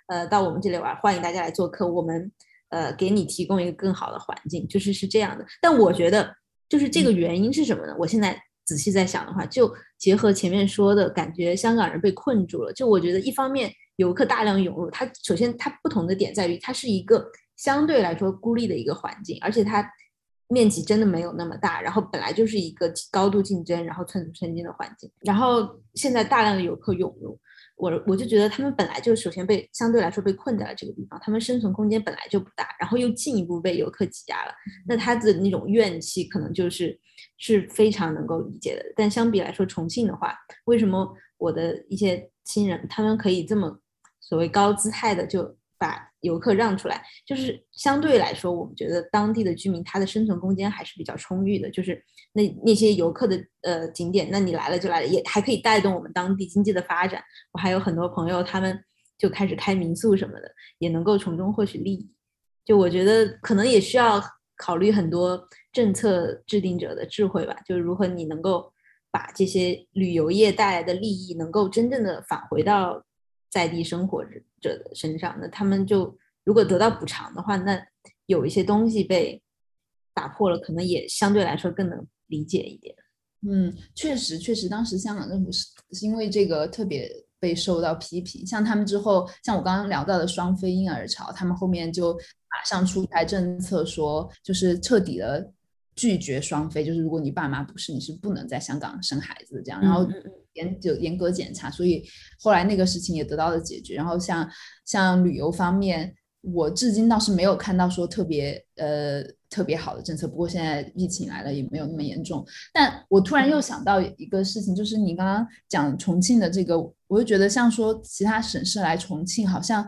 呃到我们这里玩，欢迎大家来做客，我们呃给你提供一个更好的环境，就是是这样的。但我觉得，就是这个原因是什么呢？我现在仔细在想的话，就结合前面说的感觉，香港人被困住了。就我觉得一方面。游客大量涌入，它首先它不同的点在于，它是一个相对来说孤立的一个环境，而且它面积真的没有那么大，然后本来就是一个高度竞争，然后寸土寸金的环境，然后现在大量的游客涌入，我我就觉得他们本来就首先被相对来说被困在了这个地方，他们生存空间本来就不大，然后又进一步被游客挤压了，那他的那种怨气可能就是是非常能够理解的。但相比来说，重庆的话，为什么我的一些亲人他们可以这么？所谓高姿态的就把游客让出来，就是相对来说，我们觉得当地的居民他的生存空间还是比较充裕的。就是那那些游客的呃景点，那你来了就来了，也还可以带动我们当地经济的发展。我还有很多朋友，他们就开始开民宿什么的，也能够从中获取利益。就我觉得可能也需要考虑很多政策制定者的智慧吧，就是如何你能够把这些旅游业带来的利益能够真正的返回到。在地生活者的身上，那他们就如果得到补偿的话，那有一些东西被打破了，可能也相对来说更能理解一点。嗯，确实，确实，当时香港政府是是因为这个特别被受到批评。像他们之后，像我刚刚聊到的双非婴儿潮，他们后面就马上出台政策，说就是彻底的拒绝双非，就是如果你爸妈不是，你是不能在香港生孩子这样。然后。严就严格检查，所以后来那个事情也得到了解决。然后像像旅游方面，我至今倒是没有看到说特别呃特别好的政策。不过现在疫情来了，也没有那么严重。但我突然又想到一个事情，就是你刚刚讲重庆的这个，我就觉得像说其他省市来重庆，好像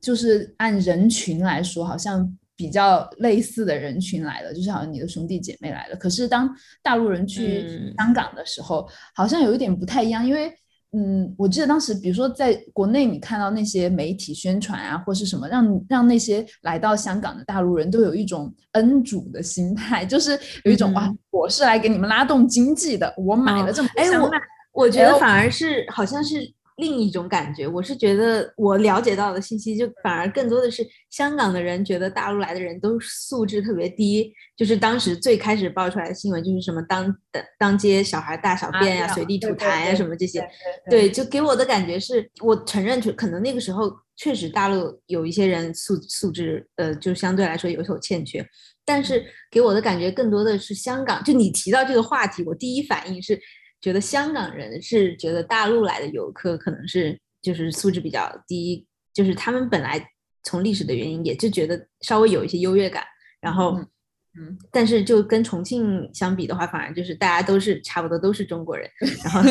就是按人群来说，好像。比较类似的人群来了，就是好像你的兄弟姐妹来了。可是当大陆人去香港的时候，好像有一点不太一样。因为，嗯，我记得当时，比如说在国内，你看到那些媒体宣传啊，或是什么，让让那些来到香港的大陆人都有一种恩主的心态，就是有一种哇，我是来给你们拉动经济的，我买了这么哎，我我觉得反而是好像是。另一种感觉。我是觉得我了解到的信息，就反而更多的是香港的人觉得大陆来的人都素质特别低。就是当时最开始爆出来的新闻，就是什么当当街小孩大小便呀、随地吐痰呀什么这些。对，就给我的感觉是，我承认，就可能那个时候确实大陆有一些人素素质，呃，就相对来说有所欠缺。但是给我的感觉更多的是香港。就你提到这个话题，我第一反应是。觉得香港人是觉得大陆来的游客可能是就是素质比较低，就是他们本来从历史的原因也就觉得稍微有一些优越感，然后，嗯，但是就跟重庆相比的话，反而就是大家都是差不多都是中国人，[LAUGHS] 然后，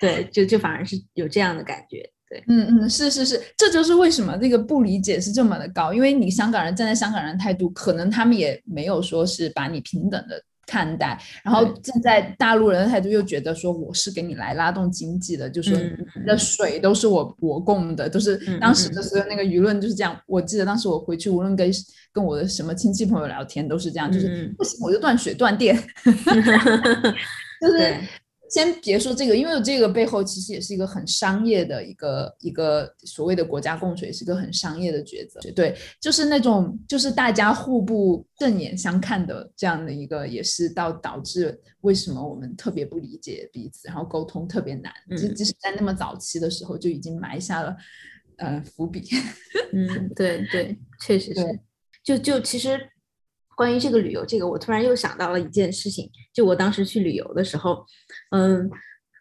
对，就就反而是有这样的感觉，对，嗯嗯，是是是，这就是为什么这个不理解是这么的高，因为你香港人站在香港人态度，可能他们也没有说是把你平等的。看待，然后现在大陆人的态度又觉得说我是给你来拉动经济的，就是那水都是我我供的，都是当时的。所有那个舆论就是这样。我记得当时我回去，无论跟跟我的什么亲戚朋友聊天，都是这样，就是不行我就断水断电，[LAUGHS] 就是。先别说这个，因为这个背后其实也是一个很商业的一个一个所谓的国家供水，是个很商业的抉择。对，就是那种就是大家互不正眼相看的这样的一个，也是到导致为什么我们特别不理解彼此，然后沟通特别难。即即使在那么早期的时候就已经埋下了呃伏笔。[LAUGHS] 嗯，对对，确实是。就就其实。关于这个旅游，这个我突然又想到了一件事情，就我当时去旅游的时候，嗯，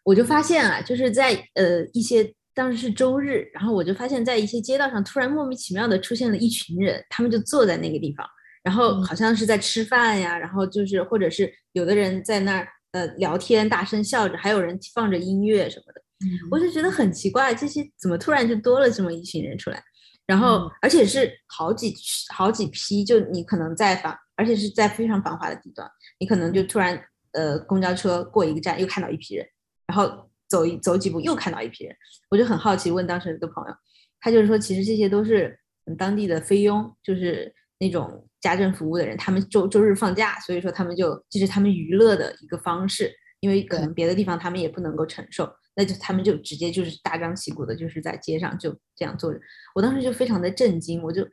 我就发现啊，就是在呃一些当时是周日，然后我就发现在一些街道上突然莫名其妙的出现了一群人，他们就坐在那个地方，然后好像是在吃饭呀，然后就是或者是有的人在那儿呃聊天，大声笑着，还有人放着音乐什么的，我就觉得。很奇怪，这些怎么突然就多了这么一群人出来，然后而且是好几好几批，就你可能在访。而且是在非常繁华的地段，你可能就突然，呃，公交车过一个站又看到一批人，然后走一走几步又看到一批人，我就很好奇问当时的朋友，他就是说其实这些都是当地的菲佣，就是那种家政服务的人，他们周周日放假，所以说他们就这是他们娱乐的一个方式，因为可能别的地方他们也不能够承受，那就他们就直接就是大张旗鼓的，就是在街上就这样坐着，我当时就非常的震惊，我就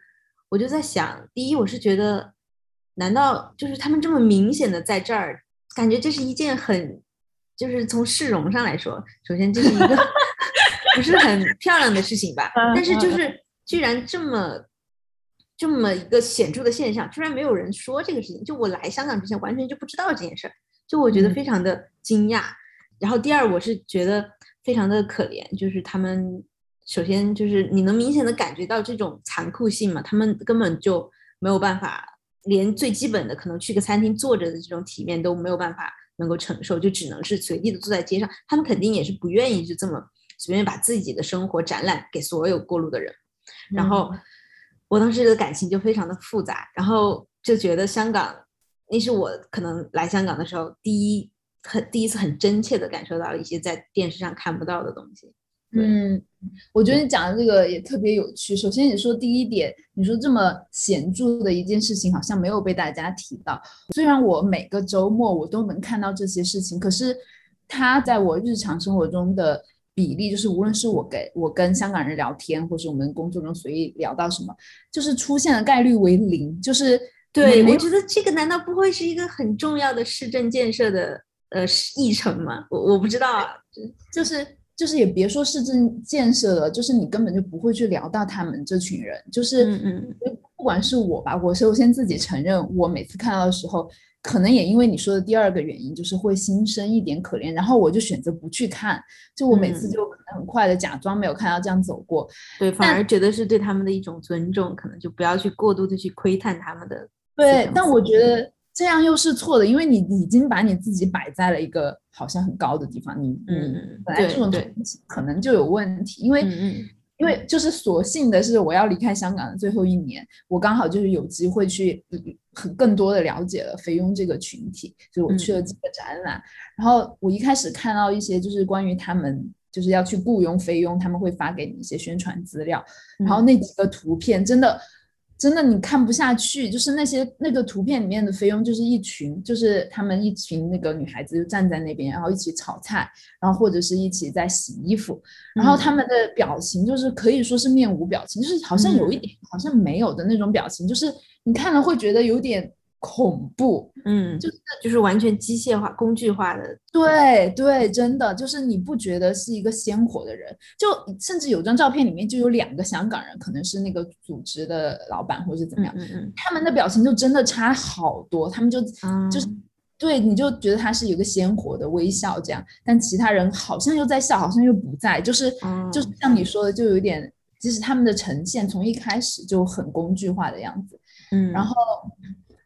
我就在想，第一我是觉得。难道就是他们这么明显的在这儿？感觉这是一件很，就是从市容上来说，首先这是一个 [LAUGHS] 不是很漂亮的事情吧？但是就是居然这么这么一个显著的现象，居然没有人说这个事情。就我来香港之前完全就不知道这件事儿，就我觉得非常的惊讶。然后第二，我是觉得非常的可怜，就是他们首先就是你能明显的感觉到这种残酷性嘛？他们根本就没有办法。连最基本的可能去个餐厅坐着的这种体面都没有办法能够承受，就只能是随地的坐在街上。他们肯定也是不愿意就这么随便把自己的生活展览给所有过路的人。然后我当时的感情就非常的复杂，然后就觉得香港，那是我可能来香港的时候第一很第一次很真切的感受到了一些在电视上看不到的东西。嗯，我觉得你讲的这个也特别有趣。首先，你说第一点，你说这么显著的一件事情，好像没有被大家提到。虽然我每个周末我都能看到这些事情，可是它在我日常生活中的比例，就是无论是我给我跟香港人聊天，或是我们工作中随意聊到什么，就是出现的概率为零。就是对，我觉得这个难道不会是一个很重要的市政建设的呃议程吗？我我不知道啊，就是。就是也别说市政建设了，就是你根本就不会去聊到他们这群人。就是，嗯嗯，不管是我吧，我首先自己承认，我每次看到的时候，可能也因为你说的第二个原因，就是会心生一点可怜，然后我就选择不去看。就我每次就可能很快的假装没有看到这样走过，对，反而觉得是对他们的一种尊重，可能就不要去过度的去窥探他们的。对，但我觉得。这样又是错的，因为你已经把你自己摆在了一个好像很高的地方，你你本来这种可能就有问题，因为因为就是所幸的是我要离开香港的最后一年，我刚好就是有机会去很更多的了解了菲佣这个群体，就我去了几个展览，然后我一开始看到一些就是关于他们就是要去雇佣菲佣，他们会发给你一些宣传资料，然后那几个图片真的。真的你看不下去，就是那些那个图片里面的菲佣，就是一群，就是他们一群那个女孩子就站在那边，然后一起炒菜，然后或者是一起在洗衣服，然后他们的表情就是可以说是面无表情，就是好像有一点好像没有的那种表情，就是你看了会觉得有点。恐怖，嗯，就是就是完全机械化、工具化的，对对，真的就是你不觉得是一个鲜活的人，就甚至有张照片里面就有两个香港人，可能是那个组织的老板或者是怎么样，嗯嗯，他们的表情就真的差好多，他们就就是对，你就觉得他是有个鲜活的微笑这样，但其他人好像又在笑，好像又不在，就是就是像你说的，就有点，即使他们的呈现从一开始就很工具化的样子，嗯，然后。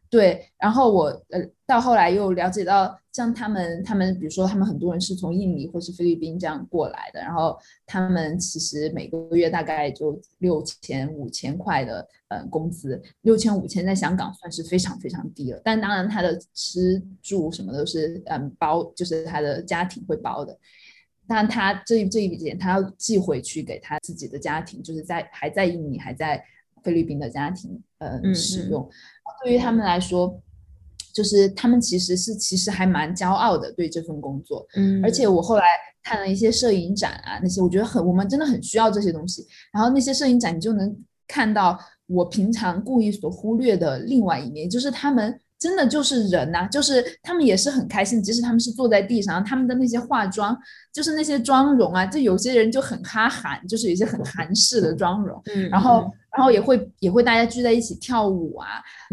对，然后我呃到后来又了解到，像他们他们，比如说他们很多人是从印尼或是菲律宾这样过来的，然后他们其实每个月大概就六千五千块的呃工资，六千五千在香港算是非常非常低了，但当然他的吃住什么都是嗯包，就是他的家庭会包的，但他这这一笔钱他要寄回去给他自己的家庭，就是在还在印尼还在菲律宾的家庭呃使用。对于他们来说，就是他们其实是其实还蛮骄傲的对这份工作，嗯，而且我后来看了一些摄影展啊，那些我觉得很我们真的很需要这些东西。然后那些摄影展你就能看到我平常故意所忽略的另外一面，就是他们真的就是人呐，就是他们也是很开心，即使他们是坐在地上，他们的那些化妆，就是那些妆容啊，就有些人就很哈韩，就是有一些很韩式的妆容，嗯，然后。然后也会也会大家聚在一起跳舞啊，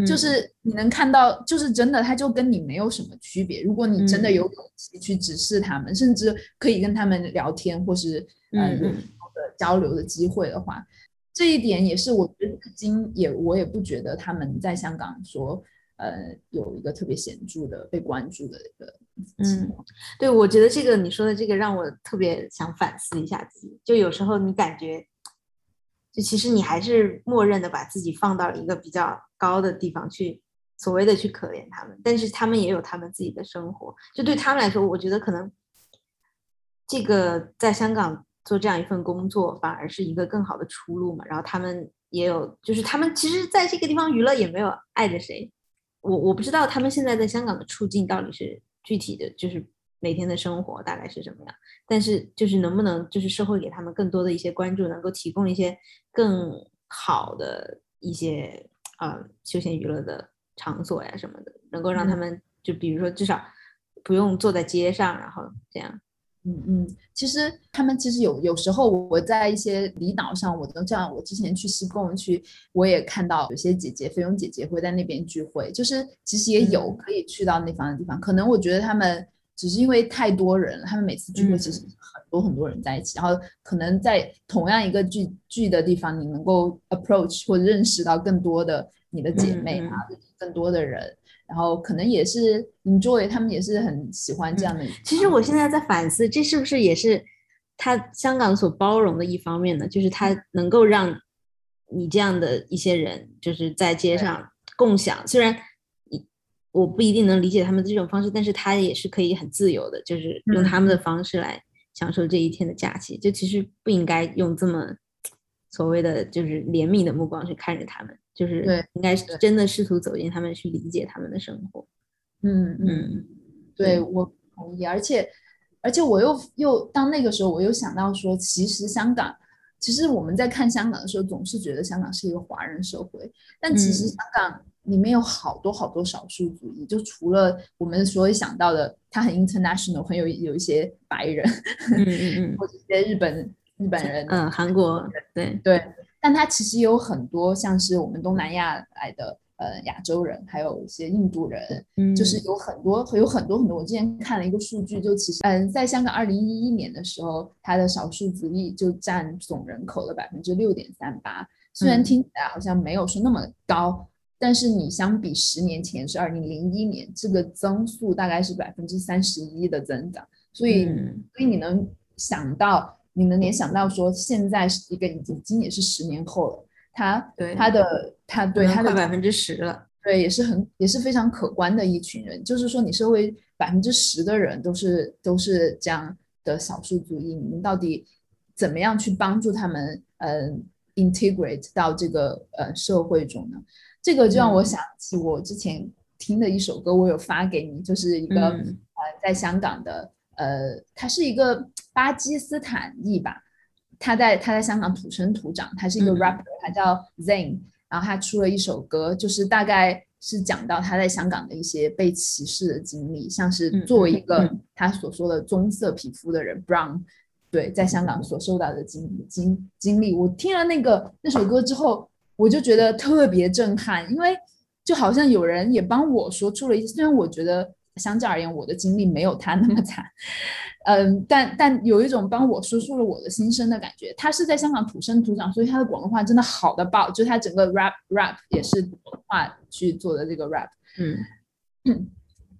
就是你能看到，就是真的，他就跟你没有什么区别。如果你真的有勇气去直视他们，甚至可以跟他们聊天或是嗯有的交流的机会的话，这一点也是我觉得至今也我也不觉得他们在香港说呃有一个特别显著的被关注的一个嗯，对，我觉得这个你说的这个让我特别想反思一下自己，就有时候你感觉。就其实你还是默认的把自己放到一个比较高的地方去，所谓的去可怜他们，但是他们也有他们自己的生活。就对他们来说，我觉得可能这个在香港做这样一份工作，反而是一个更好的出路嘛。然后他们也有，就是他们其实在这个地方娱乐也没有碍着谁。我我不知道他们现在在香港的处境到底是具体的，就是。每天的生活大概是什么样？但是就是能不能就是社会给他们更多的一些关注，能够提供一些更好的一些呃休闲娱乐的场所呀什么的，能够让他们就比如说至少不用坐在街上，然后这样。嗯嗯，其实他们其实有有时候我在一些离岛上，我都这样。我之前去西贡去，我也看到有些姐姐菲佣姐姐会在那边聚会，就是其实也有可以去到那方的地方。可能我觉得他们。只是因为太多人了，他们每次聚会其实很多很多人在一起，然后可能在同样一个聚聚的地方，你能够 approach 或认识到更多的你的姐妹啊，更多的人，然后可能也是 enjoy，他们也是很喜欢这样的。其实我现在在反思，这是不是也是他香港所包容的一方面呢？就是他能够让你这样的一些人，就是在街上共享，虽然。我不一定能理解他们这种方式，但是他也是可以很自由的，就是用他们的方式来享受这一天的假期。就其实不应该用这么所谓的就是怜悯的目光去看着他们，就是对应该是真的试图走进他们，去理解他们的生活。嗯嗯，对我同意。而且而且我又又当那个时候，我又想到说，其实香港，其实我们在看香港的时候，总是觉得香港是一个华人社会，但其实香港。里面有好多好多少数族裔，就除了我们所以想到的，它很 international，很有有一些白人，嗯嗯嗯，[LAUGHS] 或者一些日本日本人，嗯，韩国，对对，但它其实有很多像是我们东南亚来的呃亚洲人，还有一些印度人，嗯，就是有很多有很多很多。我之前看了一个数据，就其实嗯，在香港二零一一年的时候，它的少数族裔就占总人口的百分之六点三八，虽然听起来好像没有说那么高。但是你相比十年前是二零零一年，这个增速大概是百分之三十一的增长，所以所以你能想到，你能联想到说现在是一个已经也是十年后了，他对他的他对他的百分之十了，对也是很也是非常可观的一群人，就是说你社会百分之十的人都是都是这样的少数族裔，你们到底怎么样去帮助他们？嗯。integrate 到这个呃社会中呢？这个就让我想起我之前听的一首歌，我有发给你，就是一个呃在香港的呃，他是一个巴基斯坦裔吧，他在他在香港土生土长，他是一个 rapper，他叫 Zayn，然后他出了一首歌，就是大概是讲到他在香港的一些被歧视的经历，像是作为一个他所说的棕色皮肤的人 Brown，对，在香港所受到的经经经历，我听了那个那首歌之后。我就觉得特别震撼，因为就好像有人也帮我说出了一些，虽然我觉得相较而言我的经历没有他那么惨，嗯，但但有一种帮我说出了我的心声的感觉。他是在香港土生土长，所以他的广东话真的好的爆，就他整个 rap rap 也是广东话去做的这个 rap，嗯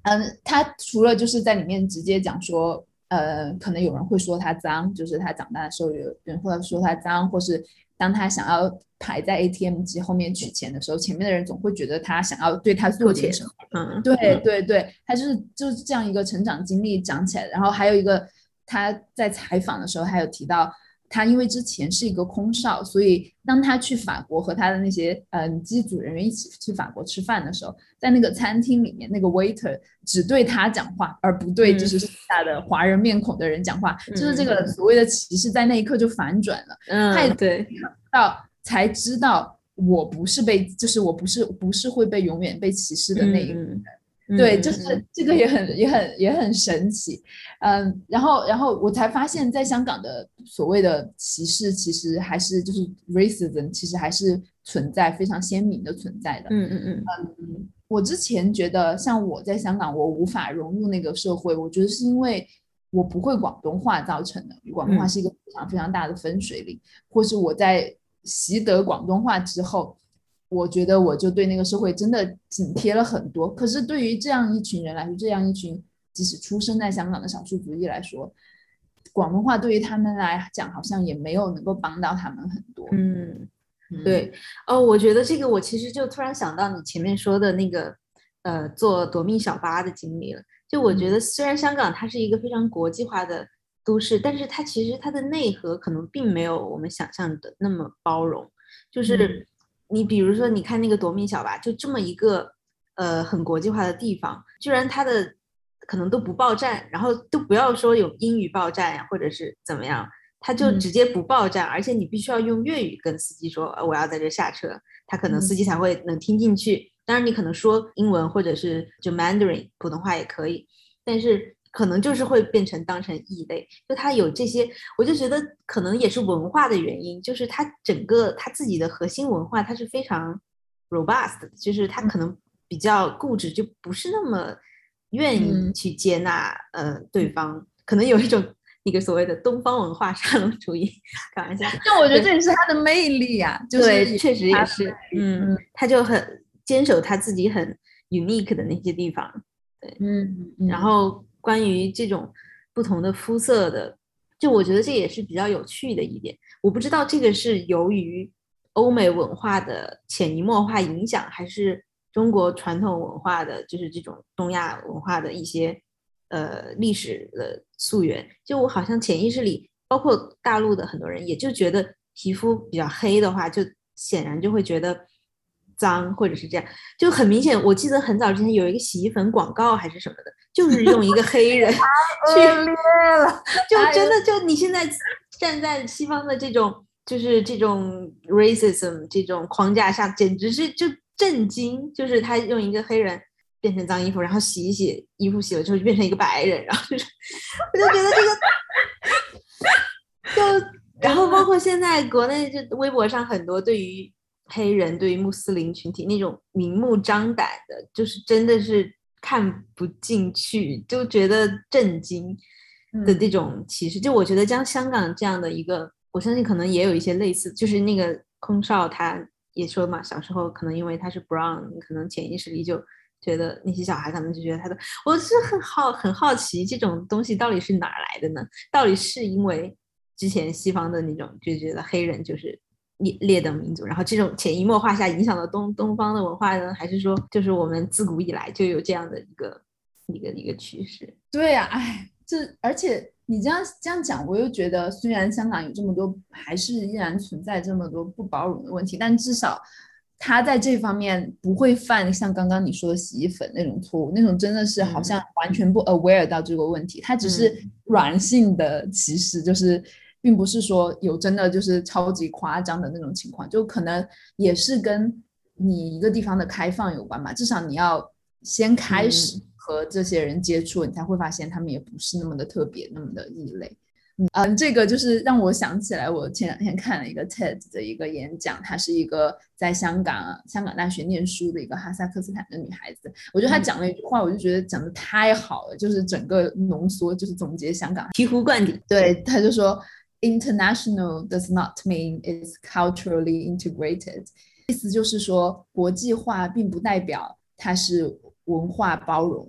嗯，他除了就是在里面直接讲说，呃，可能有人会说他脏，就是他长大的时候有人会说他脏，或是。当他想要排在 ATM 机后面取钱的时候，前面的人总会觉得他想要对他做点什么。嗯，对对对，他就是就是这样一个成长经历讲起来。然后还有一个他在采访的时候，还有提到。他因为之前是一个空少，所以当他去法国和他的那些嗯机组人员一起去法国吃饭的时候，在那个餐厅里面，那个 waiter 只对他讲话，而不对就是下的华人面孔的人讲话，就是这个所谓的歧视在那一刻就反转了。嗯，对，到才知道我不是被，就是我不是不是会被永远被歧视的那一个人。对，就是这个也很也很也很神奇，嗯，然后然后我才发现，在香港的所谓的歧视，其实还是就是 racism，其实还是存在非常鲜明的存在的。嗯嗯嗯嗯，我之前觉得像我在香港，我无法融入那个社会，我觉得是因为我不会广东话造成的，广东话是一个非常非常大的分水岭，或是我在习得广东话之后。我觉得我就对那个社会真的紧贴了很多，可是对于这样一群人来说，这样一群即使出生在香港的少数族裔来说，广东话对于他们来讲好像也没有能够帮到他们很多。嗯，对，哦，我觉得这个我其实就突然想到你前面说的那个，呃，做夺命小巴的经历了。就我觉得虽然香港它是一个非常国际化的都市，但是它其实它的内核可能并没有我们想象的那么包容，就是。你比如说，你看那个夺命小巴，就这么一个呃很国际化的地方，居然它的可能都不报站，然后都不要说有英语报站呀，或者是怎么样，他就直接不报站，而且你必须要用粤语跟司机说我要在这下车，他可能司机才会能听进去。当然你可能说英文或者是就 Mandarin 普通话也可以，但是。可能就是会变成当成异类，就他有这些，我就觉得可能也是文化的原因，就是他整个他自己的核心文化，他是非常 robust，就是他可能比较固执，就不是那么愿意去接纳呃对方，可能有一种一个所谓的东方文化沙龙主义，开玩笑。但我觉得这也是他的魅力呀，对，确实也是，嗯，他就很坚守他自己很 unique 的那些地方，对，嗯，然后。关于这种不同的肤色的，就我觉得这也是比较有趣的一点。我不知道这个是由于欧美文化的潜移默化影响，还是中国传统文化的，就是这种东亚文化的一些呃历史的溯源。就我好像潜意识里，包括大陆的很多人，也就觉得皮肤比较黑的话，就显然就会觉得。脏或者是这样，就很明显。我记得很早之前有一个洗衣粉广告还是什么的，就是用一个黑人 [LAUGHS] 去裂了，就真的就你现在站在西方的这种就是这种 racism 这种框架下，简直是就震惊。就是他用一个黑人变成脏衣服，然后洗一洗衣服洗了之后就变成一个白人，然后就是我就觉得这个就然后包括现在国内就微博上很多对于。黑人对于穆斯林群体那种明目张胆的，就是真的是看不进去，就觉得震惊的这种歧视。就我觉得，将香港这样的一个，我相信可能也有一些类似，就是那个空少他也说嘛，小时候可能因为他是 brown，可能潜意识里就觉得那些小孩可能就觉得他的，我是很好很好奇这种东西到底是哪来的呢？到底是因为之前西方的那种就觉得黑人就是。劣劣等民族，然后这种潜移默化下影响了东东方的文化呢？还是说，就是我们自古以来就有这样的一个一个一个趋势？对呀，哎，这而且你这样这样讲，我又觉得虽然香港有这么多，还是依然存在这么多不包容的问题，但至少他在这方面不会犯像刚刚你说的洗衣粉那种错误，那种真的是好像完全不 aware 到这个问题，他只是软性的歧视，就是并不是说有真的就是超级夸张的那种情况，就可能也是跟你一个地方的开放有关吧，至少你要先开始。和这些人接触，你才会发现他们也不是那么的特别，那么的异类。嗯，这个就是让我想起来，我前两天看了一个 TED 的一个演讲，她是一个在香港香港大学念书的一个哈萨克斯坦的女孩子。我觉得她讲了一句话，我就觉得讲的太好了，就是整个浓缩，就是总结香港醍醐灌顶。对，她就说，International does not mean it's culturally integrated，意思就是说国际化并不代表它是。文化包容，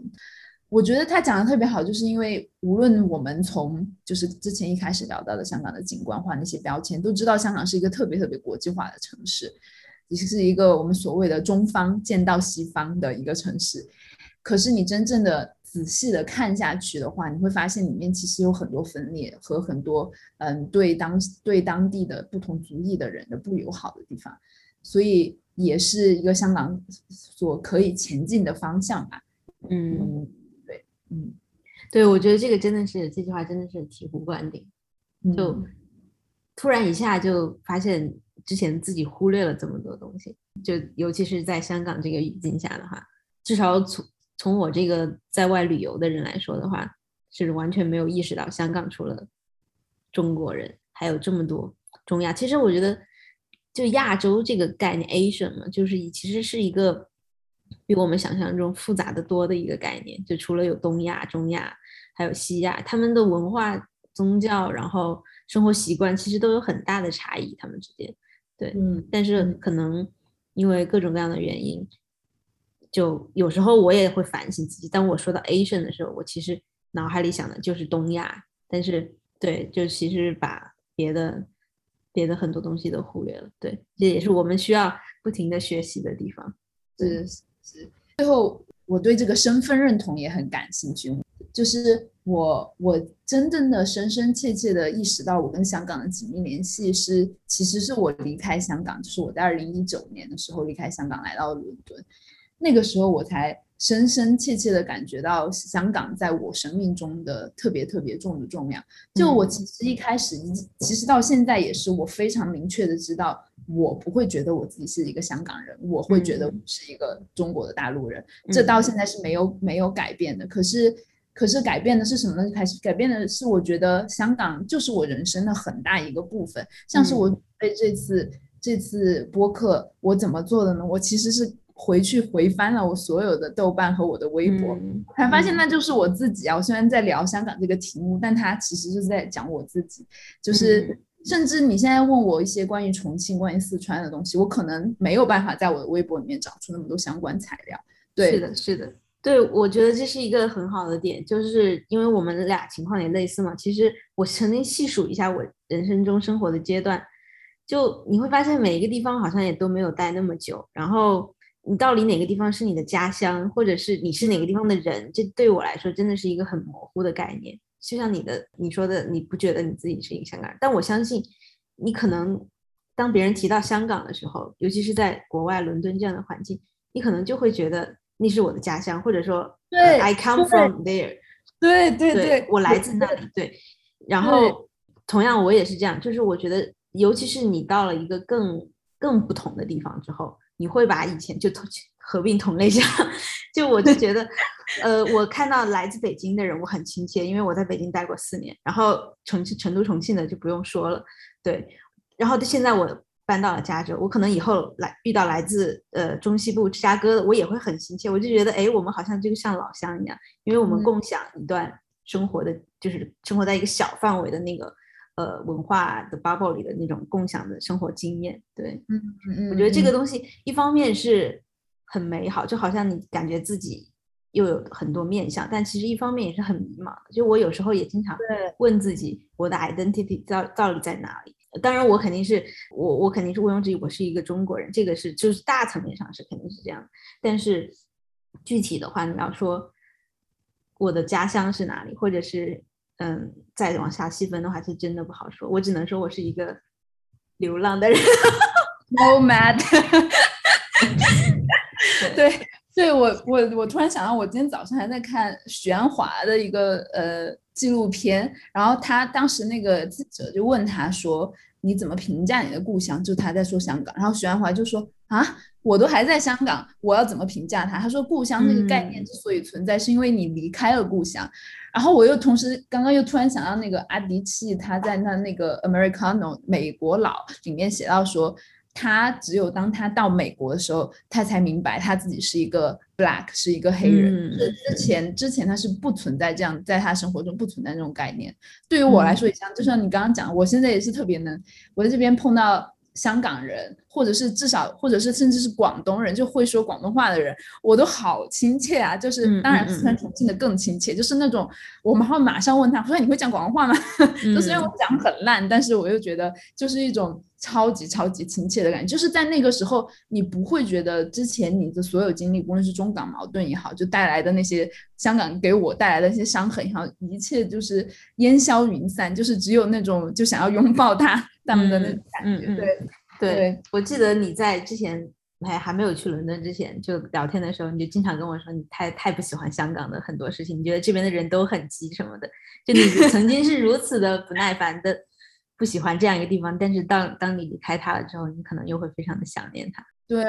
我觉得他讲的特别好，就是因为无论我们从就是之前一开始聊到的香港的景观化那些标签，都知道香港是一个特别特别国际化的城市，也是一个我们所谓的中方见到西方的一个城市。可是你真正的仔细的看下去的话，你会发现里面其实有很多分裂和很多嗯对当对当地的不同族裔的人的不友好的地方，所以。也是一个香港所可以前进的方向吧。嗯，对，嗯，对，我觉得这个真的是这句话真的是醍醐灌顶，就突然一下就发现之前自己忽略了这么多东西，就尤其是在香港这个语境下的话，至少从从我这个在外旅游的人来说的话，是完全没有意识到香港除了中国人还有这么多中亚。其实我觉得。就亚洲这个概念，Asian 嘛，就是其实是一个比我们想象中复杂的多的一个概念。就除了有东亚、中亚，还有西亚，他们的文化、宗教，然后生活习惯，其实都有很大的差异，他们之间。对，嗯。但是可能因为各种各样的原因，就有时候我也会反省自己。当我说到 Asian 的时候，我其实脑海里想的就是东亚，但是对，就其实把别的。别的很多东西都忽略了，对，这也是我们需要不停的学习的地方。是是。最后，我对这个身份认同也很感兴趣，就是我我真正的深深切切的意识到，我跟香港的紧密联系是，其实是我离开香港，就是我在二零一九年的时候离开香港来到伦敦，那个时候我才。深深切切的感觉到香港在我生命中的特别特别重的重量。就我其实一开始，其实到现在也是，我非常明确的知道，我不会觉得我自己是一个香港人，我会觉得我是一个中国的大陆人。这到现在是没有没有改变的。可是，可是改变的是什么呢？开始改变的是，我觉得香港就是我人生的很大一个部分。像是我对这次这次播客，我怎么做的呢？我其实是。回去回翻了我所有的豆瓣和我的微博，才发现那就是我自己啊！我虽然在聊香港这个题目，但它其实是在讲我自己。就是甚至你现在问我一些关于重庆、关于四川的东西，我可能没有办法在我的微博里面找出那么多相关材料。对，是的，是的，对，我觉得这是一个很好的点，就是因为我们俩情况也类似嘛。其实我曾经细数一下我人生中生活的阶段，就你会发现每一个地方好像也都没有待那么久，然后。你到底哪个地方是你的家乡，或者是你是哪个地方的人？这对我来说真的是一个很模糊的概念。就像你的你说的，你不觉得你自己是一个香港人？但我相信，你可能当别人提到香港的时候，尤其是在国外伦敦这样的环境，你可能就会觉得那是我的家乡，或者说，对，I come from there，对对对，我来自那里。对，然后同样我也是这样，就是我觉得，尤其是你到了一个更更不同的地方之后。你会把以前就同合并同类项，[LAUGHS] 就我就觉得，呃，我看到来自北京的人，我很亲切，因为我在北京待过四年，然后重庆、成都、重庆的就不用说了，对。然后现在我搬到了加州，我可能以后来遇到来自呃中西部芝加哥的，我也会很亲切，我就觉得，哎，我们好像就像老乡一样，因为我们共享一段生活的，就是生活在一个小范围的那个。呃，文化的 bubble 里的那种共享的生活经验，对，嗯嗯嗯，我觉得这个东西一方面是很美好，就好像你感觉自己又有很多面相，但其实一方面也是很迷茫的。就我有时候也经常问自己，我的 identity 到到底在哪里？当然，我肯定是我我肯定是毋庸置疑，我是一个中国人，这个是就是大层面上是肯定是这样。但是具体的话，你要说。我的家乡是哪里，或者是嗯，再往下细分的话，是真的不好说。我只能说我是一个流浪的人。No mad。[LAUGHS] 对，对我我我突然想到，我今天早上还在看许鞍华的一个呃纪录片，然后他当时那个记者就问他说：“你怎么评价你的故乡？”就他在说香港，然后许鞍华就说：“啊，我都还在香港，我要怎么评价他？”他说：“故乡这个概念之所以存在，是因为你离开了故乡。”然后我又同时刚刚又突然想到那个阿迪契他在那那个 Americano 美国佬里面写到说。他只有当他到美国的时候，他才明白他自己是一个 black，是一个黑人。之前之前他是不存在这样，在他生活中不存在这种概念。对于我来说也像，就像你刚刚讲，我现在也是特别能，我在这边碰到。香港人，或者是至少，或者是甚至是广东人，就会说广东话的人，我都好亲切啊！就是当然四川重庆的更亲切，就是那种我们会马上问他，说你会讲广东话吗？[LAUGHS] 就虽然我讲很烂，但是我又觉得就是一种超级超级亲切的感觉。就是在那个时候，你不会觉得之前你的所有经历，无论是中港矛盾也好，就带来的那些香港给我带来的一些伤痕也好，一切就是烟消云散，就是只有那种就想要拥抱他。他们的那种感觉，对对，我记得你在之前还还没有去伦敦之前，就聊天的时候，你就经常跟我说你太太不喜欢香港的很多事情，你觉得这边的人都很急什么的，就你 [LAUGHS] 曾经是如此的不耐烦的不喜欢这样一个地方，但是当当你离开它了之后，你可能又会非常的想念它。对。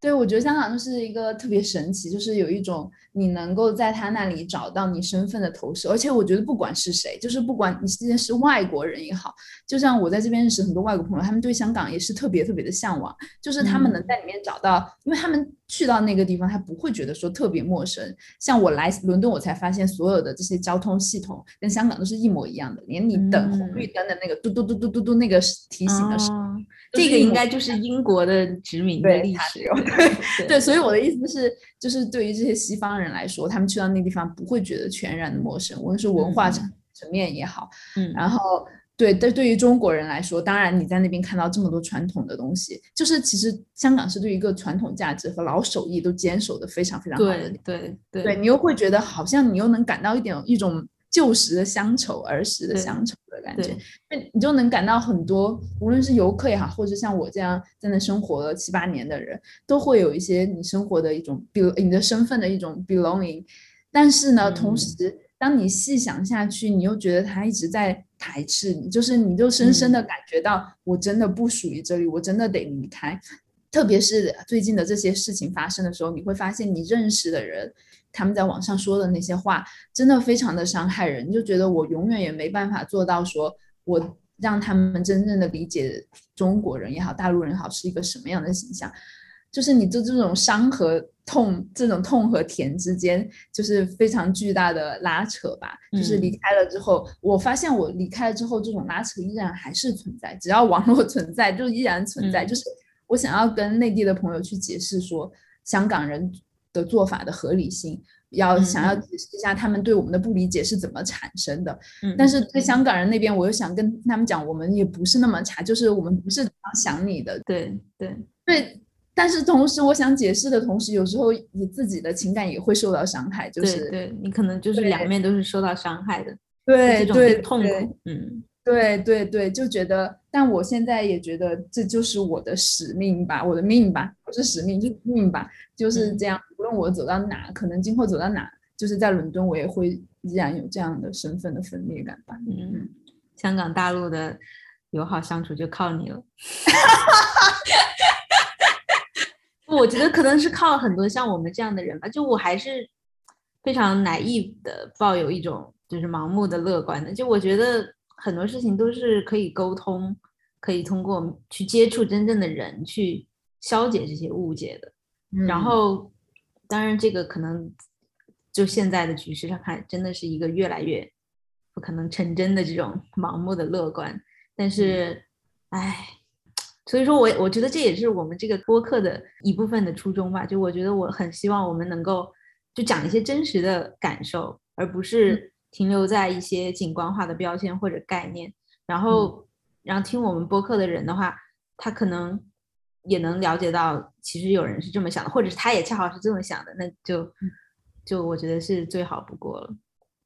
对，我觉得香港就是一个特别神奇，就是有一种你能够在他那里找到你身份的投射，而且我觉得不管是谁，就是不管你现在是外国人也好，就像我在这边认识很多外国朋友，他们对香港也是特别特别的向往，就是他们能在里面找到，因为他们去到那个地方，他不会觉得说特别陌生。像我来伦敦，我才发现所有的这些交通系统跟香港都是一模一样的，连你等红绿灯的那个嘟嘟嘟嘟嘟嘟那个提醒的声音。这个应该就是英国的殖民的历史，对 [LAUGHS] 对，所以我的意思是，就是对于这些西方人来说，他们去到那个地方不会觉得全然的陌生，无论是文化层层面也好，嗯，然后对，但，对于中国人来说，当然你在那边看到这么多传统的东西，就是其实香港是对一个传统价值和老手艺都坚守的非常非常好的，对对对，你又会觉得好像你又能感到一点一种。旧时的乡愁，儿时的乡愁的感觉，那你就能感到很多，无论是游客也好，或者像我这样在那生活了七八年的人，都会有一些你生活的一种，比如你的身份的一种 belonging。但是呢，同时当你细想下去，你又觉得他一直在排斥你，就是你就深深的感觉到，我真的不属于这里，我真的得离开。特别是最近的这些事情发生的时候，你会发现你认识的人。他们在网上说的那些话，真的非常的伤害人。你就觉得我永远也没办法做到，说我让他们真正的理解中国人也好，大陆人也好是一个什么样的形象。就是你的这种伤和痛，这种痛和甜之间，就是非常巨大的拉扯吧。就是离开了之后，我发现我离开了之后，这种拉扯依然还是存在。只要网络 [LAUGHS] 存在，就依然存在。就是我想要跟内地的朋友去解释说，香港人。的做法的合理性，要想要解释一下他们对我们的不理解是怎么产生的。嗯，但是对香港人那边，我又想跟他们讲，我们也不是那么差，就是我们不是想你的。对对对，但是同时，我想解释的同时，有时候你自己的情感也会受到伤害。就是对你可能就是两面都是受到伤害的。对对痛苦，嗯。对对对，就觉得，但我现在也觉得这就是我的使命吧，我的命吧，不是使命，就是命吧，就是这样。无论我走到哪，可能今后走到哪，就是在伦敦，我也会依然有这样的身份的分裂感吧。嗯，香港大陆的友好相处就靠你了。[LAUGHS] 我觉得可能是靠很多像我们这样的人吧。就我还是非常 naive 的，抱有一种就是盲目的乐观的。就我觉得。很多事情都是可以沟通，可以通过去接触真正的人去消解这些误解的。然后，当然这个可能就现在的局势上看，真的是一个越来越不可能成真的这种盲目的乐观。但是，唉，所以说我我觉得这也是我们这个播客的一部分的初衷吧。就我觉得我很希望我们能够就讲一些真实的感受，而不是。停留在一些景观化的标签或者概念，然后，然后听我们播客的人的话，他可能也能了解到，其实有人是这么想的，或者是他也恰好是这么想的，那就就我觉得是最好不过了。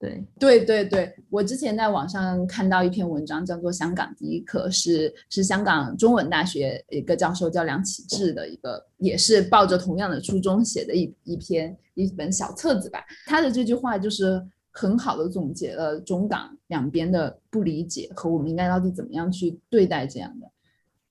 对对对对，我之前在网上看到一篇文章，叫做《香港第一课》，是是香港中文大学一个教授叫梁启智的一个，也是抱着同样的初衷写的一一篇一本小册子吧。他的这句话就是很好的总结了中港两边的不理解和我们应该到底怎么样去对待这样的。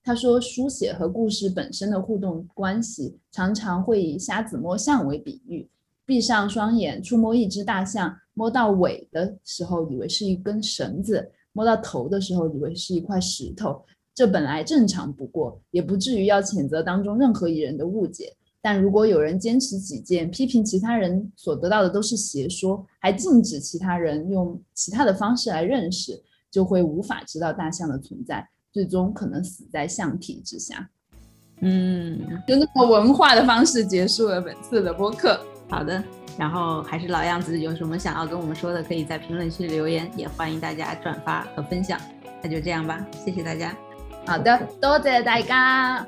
他说，书写和故事本身的互动关系，常常会以瞎子摸象为比喻。闭上双眼，触摸一只大象，摸到尾的时候以为是一根绳子，摸到头的时候以为是一块石头，这本来正常不过，也不至于要谴责当中任何一人的误解。但如果有人坚持己见，批评其他人所得到的都是邪说，还禁止其他人用其他的方式来认识，就会无法知道大象的存在，最终可能死在象体之下。嗯，就那么文化的方式结束了本次的播客。好的，然后还是老样子，有什么想要跟我们说的，可以在评论区留言，也欢迎大家转发和分享。那就这样吧，谢谢大家。好的，多谢大家。